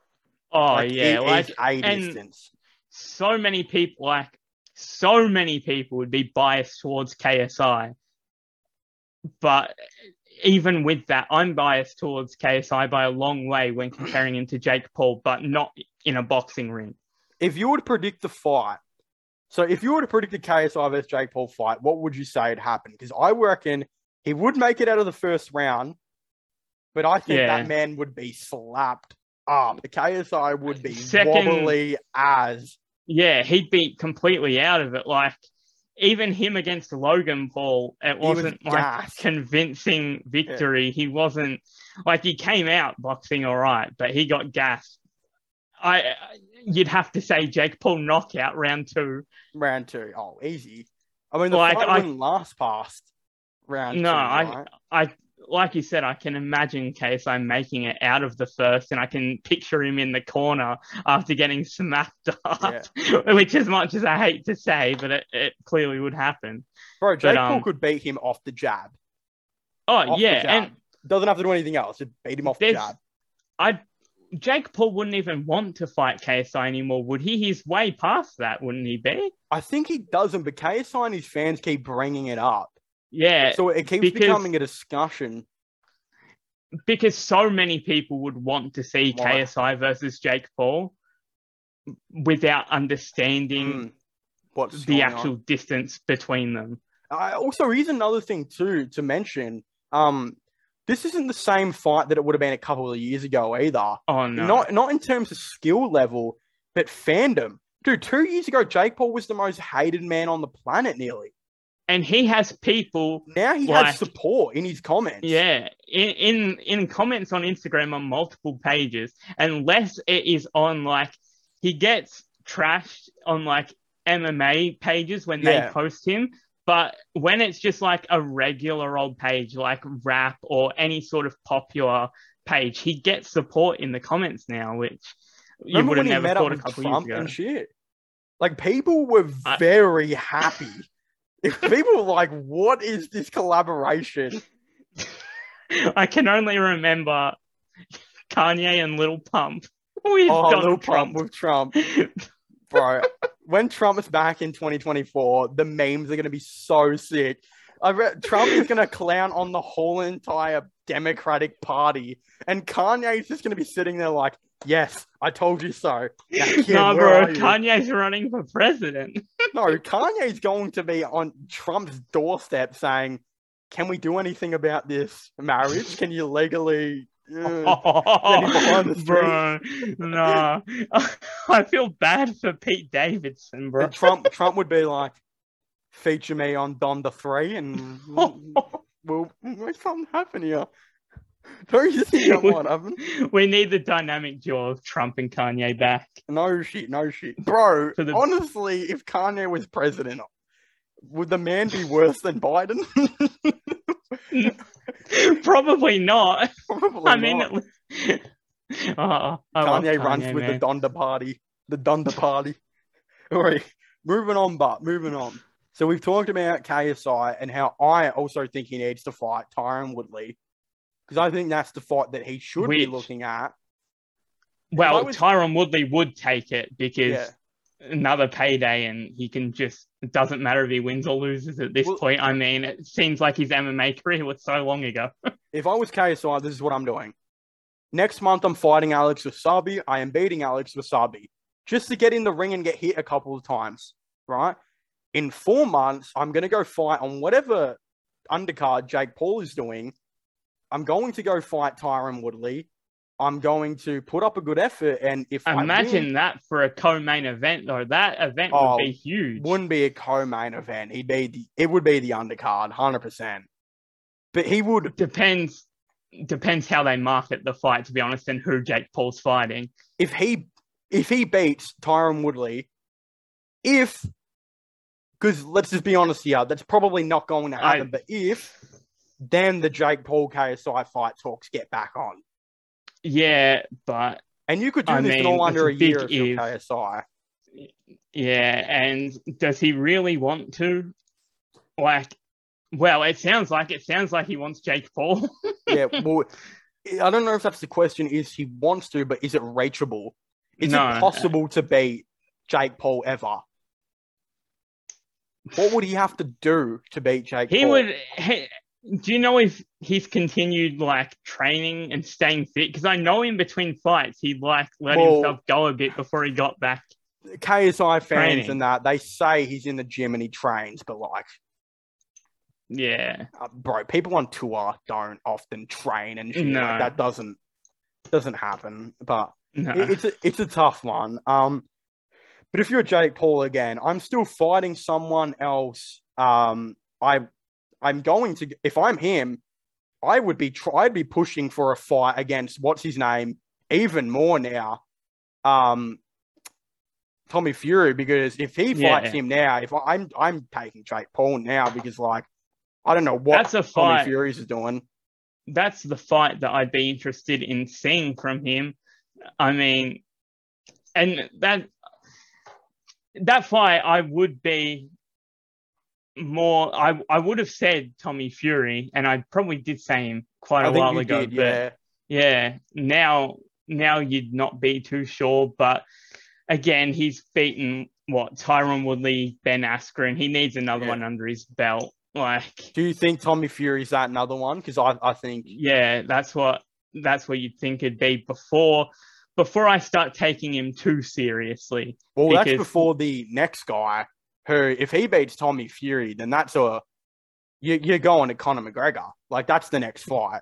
oh Like, yeah, like a distance. so many people, like so many people would be biased towards KSI. But even with that, I'm biased towards KSI by a long way when comparing him to Jake Paul, but not in a boxing ring. If you were to predict the fight, so if you were to predict the KSI versus Jake Paul fight, what would you say would happened? Because I reckon he would make it out of the first round, but I think Yeah. that man would be slapped up. The KSI would be Second- wobbly as. Yeah, he'd be completely out of it. Like even him against Logan Paul, it was wasn't like gassed. convincing victory. He wasn't like he came out boxing all right, but he got gassed. I you'd have to say Jake Paul knockout round two. round two. Oh, easy. I mean, the Like, fight I- wouldn't last past round No, two. I- right? I like you said, I can imagine KSI making it out of the first, and I can picture him in the corner after getting smacked up. Which, as much as I hate to say, but it, it clearly would happen. Bro, Jake Paul um, could beat him off the jab. Oh Off the yeah, jab. and Doesn't have to do anything else. Just beat him off the jab. I Jake Paul wouldn't even want to fight KSI anymore, would he? He's way past that, wouldn't he be? I think he doesn't, but KSI and his fans keep bringing it up. Yeah, So it keeps because- becoming a discussion. because so many people would want to see? KSI versus Jake Paul without understanding Mm, what's the actual on. distance between them. I also, here's another thing too to mention. Um, this isn't the same fight that it would have been a couple of years ago either. Oh no. Not not in terms of skill level, but fandom. Dude, two years ago, Jake Paul was the most hated man on the planet nearly. and he has people Now he Like- has support in his comments. yeah in, in in comments on instagram on multiple pages unless it is on like he gets trashed on like mma pages when they post him but when it's just like a regular old page like rap or any sort of popular page he gets support in the comments now which you Remember would have when he never met up thought a with couple Trump years ago and shit? Like people were I- very happy. People were like, "What is this collaboration?" i can only remember kanye and Lil Pump with Oh, Donald little Trump. Trump with Trump, bro. When Trump is back in 2024, the memes are gonna be so sick. I read Trump is gonna clown on the whole entire Democratic Party, and Kanye's just gonna be sitting there like, "Yes, I told you so." Now, kid, no, bro. Kanye's running for president. No, Kanye's going to be on Trump's doorstep saying, "Can we do anything about this marriage? Can you legally?" the bro, no. I feel bad for Pete Davidson, bro. And Trump Trump would be like, "Feature me on Donda Three, and we'll, we'll make something happen here." Don't you think that might happen? we need the dynamic duo of Trump and Kanye back. No shit, no shit, bro. The- Honestly, if Kanye was president, would the man be worse than Biden? Probably not. Probably I mean, not. it- oh, I love Kanye runs Kanye, with the Donda party. The Donda party. All right, moving on, but moving on. So we've talked about KSI and how I also think he needs to fight Tyron Woodley because I think that's the fight that he should be looking at. Well, was- Tyron Woodley would take it because Yeah. Another payday and he can just it doesn't matter if he wins or loses at this Well- point. I mean, it seems like his MMA career was so long ago. If I was KSI, this is what I'm doing. Next month, I'm fighting Alex Wassabi. I am beating Alex Wassabi just to get in the ring and get hit a couple of times, right? In four months, I'm going to go fight on whatever undercard Jake Paul is doing. I'm going to go fight Tyron Woodley. I'm going to put up a good effort. And if I Imagine win, that for a co-main event, though. That event Oh, would be huge. wouldn't be a co-main event. He'd be the, it would be the undercard, hundred percent. But he would Depends depends how they market the fight, to be honest, and who Jake Paul's fighting. if he if he beats Tyron Woodley, if because let's just be honest here, that's probably not going to I- happen. but if then the Jake Paul KSI fight talks get back on, Yeah, but and you could do I this in all under a year if you're. KSI. yeah, and does he really want to? Like, well, it sounds like it sounds like he wants Jake Paul. Yeah, well, I don't know if that's the question. Is he wants to, but is it reachable? Is No. it possible to beat Jake Paul ever? What would he have to do to beat Jake he Paul? would. He, do you know if he's continued like training and staying fit? Because I know in between fights he like let Well- himself go a bit before he got back. KSI fans Training. and that they say he's in the gym and he trains, but like, Yeah, uh, bro, people on tour don't often train and shit. No. Like, that doesn't doesn't happen. But no. it- it's a it's a tough one. Um, but if you're Jake Paul again, I'm still fighting someone else. Um, I I'm going to if I'm him, I would be try, I'd be pushing for a fight against what's his name even more now. Um, Tommy Fury because if he fights Yeah. him now, if I, I'm I'm taking Jake Paul now because like I don't know what That's a Tommy fight. Fury's is doing. that's the fight that I'd be interested in seeing from him. I mean, and that that fight I would be more. I I would have said Tommy Fury, and I probably did say him quite a while ago. did, but yeah. yeah, now now you'd not be too sure, but again, he's beaten what Tyron Woodley, Ben Askren. He needs another Yeah. one under his belt. Like, Do you think Tommy Fury's that another one? Because I, I think yeah, that's what that's what you'd think it'd be before before I start taking him too seriously. Well, that's before the next guy who, if he beats Tommy Fury, then that's a you, you're going to Conor McGregor. Like that's the next fight.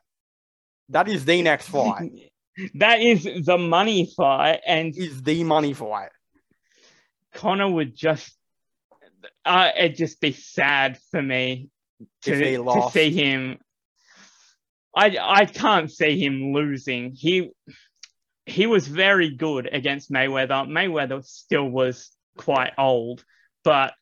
That is the next fight. that is the money fight, and is the money fight. Conor would just uh, it'd just be sad for me to, to see him. I I can't see him losing. He he was very good against Mayweather. Mayweather still was quite old, but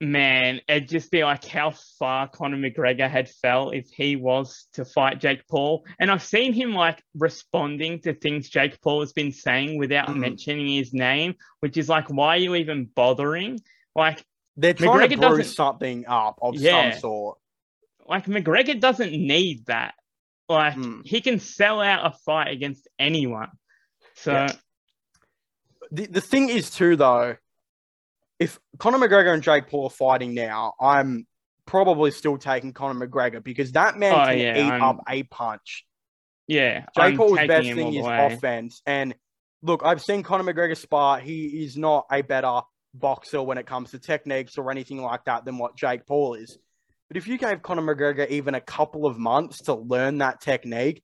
man, it'd just be like how far Conor McGregor had fell if he was to fight Jake Paul. And I've seen him like responding to things Jake Paul has been saying without Mhm. mentioning his name, which is like, why are you even bothering? Like, They're trying to McGregor brew doesn't- something up of Yeah. some sort. like McGregor doesn't need that. Like Mm. he can sell out a fight against anyone. So Yeah. The, the thing is too though, if Conor McGregor and Jake Paul are fighting now, I'm probably still taking Conor McGregor because that man Oh, can yeah, eat I'm- up a punch. yeah, Jake I'm Paul's best thing is way. offense. And look, I've seen Conor McGregor spar. He is not a better boxer when it comes to techniques or anything like that than what Jake Paul is. But if you gave Conor McGregor even a couple of months to learn that technique,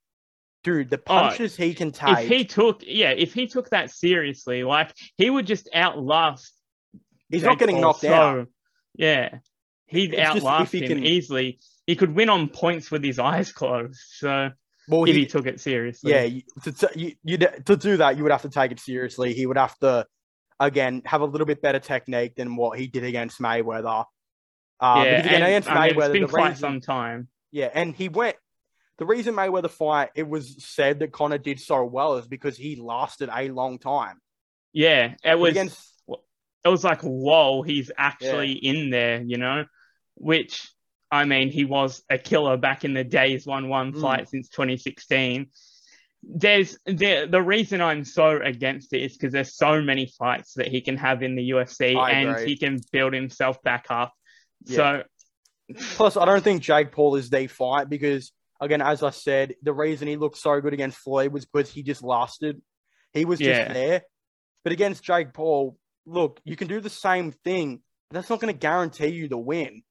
dude, the oh, punches he can If take, he took, yeah, if he took that seriously, like he would just outlast. He's Jake not getting Paul knocked so, out. Yeah, he'd outlast he him can- easily. He could win on points with his eyes closed. So Well, if he he, took it seriously, yeah, to, to, you, to do that, you would have to take it seriously. He would have to, again, have a little bit better technique than what he did against Mayweather. Uh, yeah. because again, and, against I mean, Mayweather, it's been quite reason- some time. Yeah, and he went. The reason Mayweather fight, it was said that Conor did so well is because he lasted a long time. Yeah, it was. against it was like, whoa, he's actually in there, you know? Which, I mean, he was a killer back in the days, won one Mm. fight since 2016. There's the the reason I'm so against it is because there's so many fights that he can have in the UFC I and agree. he can build himself back up. Yeah. So plus, I don't think Jake Paul is the fight because again, as I said, the reason he looked so good against Floyd was because he just lasted. He was just Yeah. there. But against Jake Paul, look, you can do the same thing. But that's not going to guarantee you the win.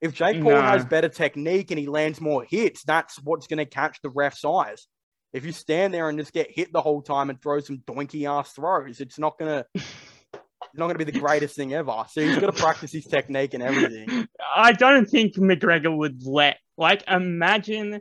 If Jake Paul No. has better technique and he lands more hits, that's what's going to catch the ref's eyes. If you stand there and just get hit the whole time and throw some doinky ass throws, it's not gonna it's not gonna be the greatest thing ever. So he's got to practice his technique and everything. I don't think McGregor would let like imagine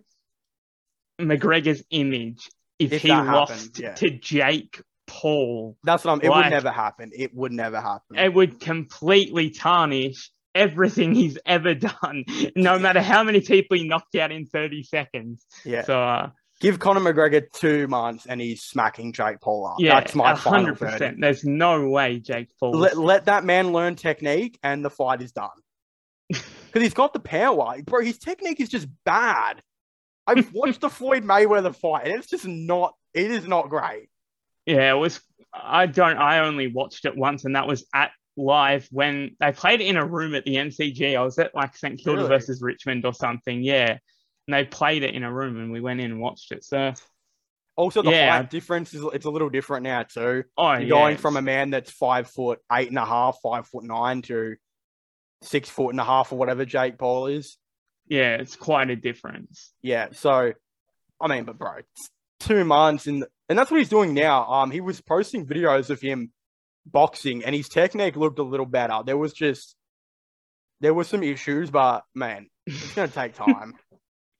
McGregor's image if, If he lost happened, yeah. to Jake Paul. That's what I'm. It Like- would never happen. It would never happen. It would completely tarnish everything he's ever done, no matter how many people he knocked out in 30 seconds. yeah. So uh, Give Conor McGregor two months and he's smacking Jake Paul up. yeah, That's my final hundred verdict. There's no way Jake Paul. Let, let that man learn technique and the fight is done. Because he's got the power. Bro, his technique is just bad. I've watched the Floyd Mayweather fight and it's just not, it is not great. Yeah, it was. I don't. I only watched it once, and that was at live when they played it in a room at the MCG. I was at like St Kilda Really? versus Richmond or something. Yeah, and they played it in a room, and we went in and watched it. So, Also, the Yeah. height difference is it's a little different now too. oh You're yeah, going from a man that's five foot eight and a half, five foot nine to six foot and a half or whatever Jake Paul is. yeah, it's quite a difference. Yeah, so I mean, but bro, two months in, and that's what he's doing now. Um, he was posting videos of him boxing, and his technique looked a little better. There was just there was some issues, but man, it's gonna take time.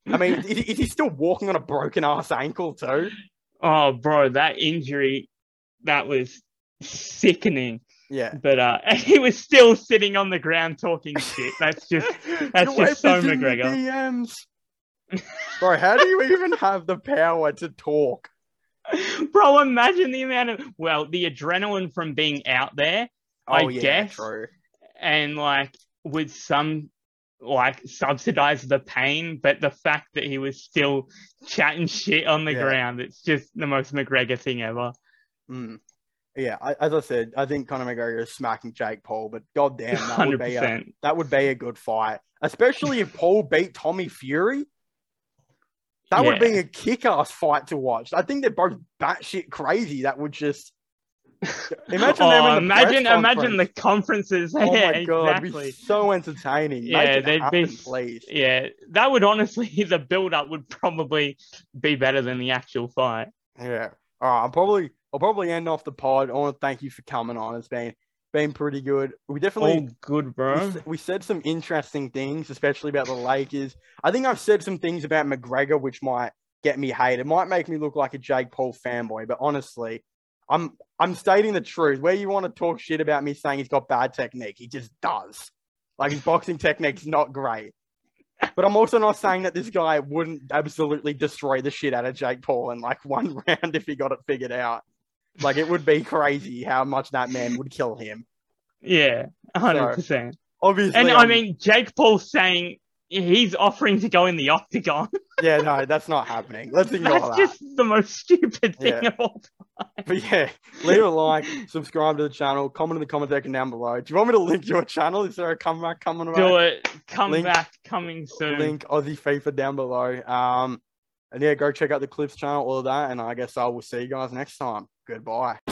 I mean, is, is he still walking on a broken ass ankle too? Oh, bro, that injury, that was sickening. Yeah. But uh, he was still sitting on the ground talking shit. That's just that's Your just so weapons in the McGregor. Bro, how do you even have the power to talk? Bro, imagine the amount of well, the adrenaline from being out there, I Oh yeah, guess. true. and like with some like subsidize the pain, but the fact that he was still chatting shit on the Yeah. ground, it's just the most McGregor thing ever. Mm. Yeah, I, as I said, I think Conor McGregor is smacking Jake Paul, but goddamn, that would be a, that would be a good fight, especially if Paul beat Tommy Fury. That would be a kick-ass fight to watch. I think they're both batshit crazy. That would just imagine oh, them in the imagine imagine the conferences. Oh yeah, my god, exactly. be so entertaining. Yeah, they'd happen, be- please. Yeah, that would honestly the build up would probably be better than the actual fight. Yeah. All right. I'll probably I'll probably end off the pod. I want to thank you for coming on. It's been been pretty good. We definitely All good, bro. s- we said some interesting things, especially about the Lakers. I think I've said some things about McGregor which might get me hate. It might make me look like a Jake Paul fanboy, but honestly, I'm I'm stating the truth. Where you want to talk shit about me saying he's got bad technique, he just does. Like his boxing technique's not great. But I'm also not saying that this guy wouldn't absolutely destroy the shit out of Jake Paul in like one round if he got it figured out. Like it would be crazy how much that man would kill him. Yeah, hundred percent. Obviously, And I I'm- mean, Jake Paul saying he's offering to go in the octagon. yeah, no, that's not happening. Let's ignore That's that. just the most stupid thing Yeah. of all. Time. But yeah, leave a like, subscribe to the channel, comment in the comment section down below. Do you want me to link your channel? Is there a comeback coming? Do it. Come Link- back. Coming soon. Link Aussie FIFA down below. Um, and yeah, go check out the Clips channel, all of that. And I guess I will see you guys next time. Goodbye.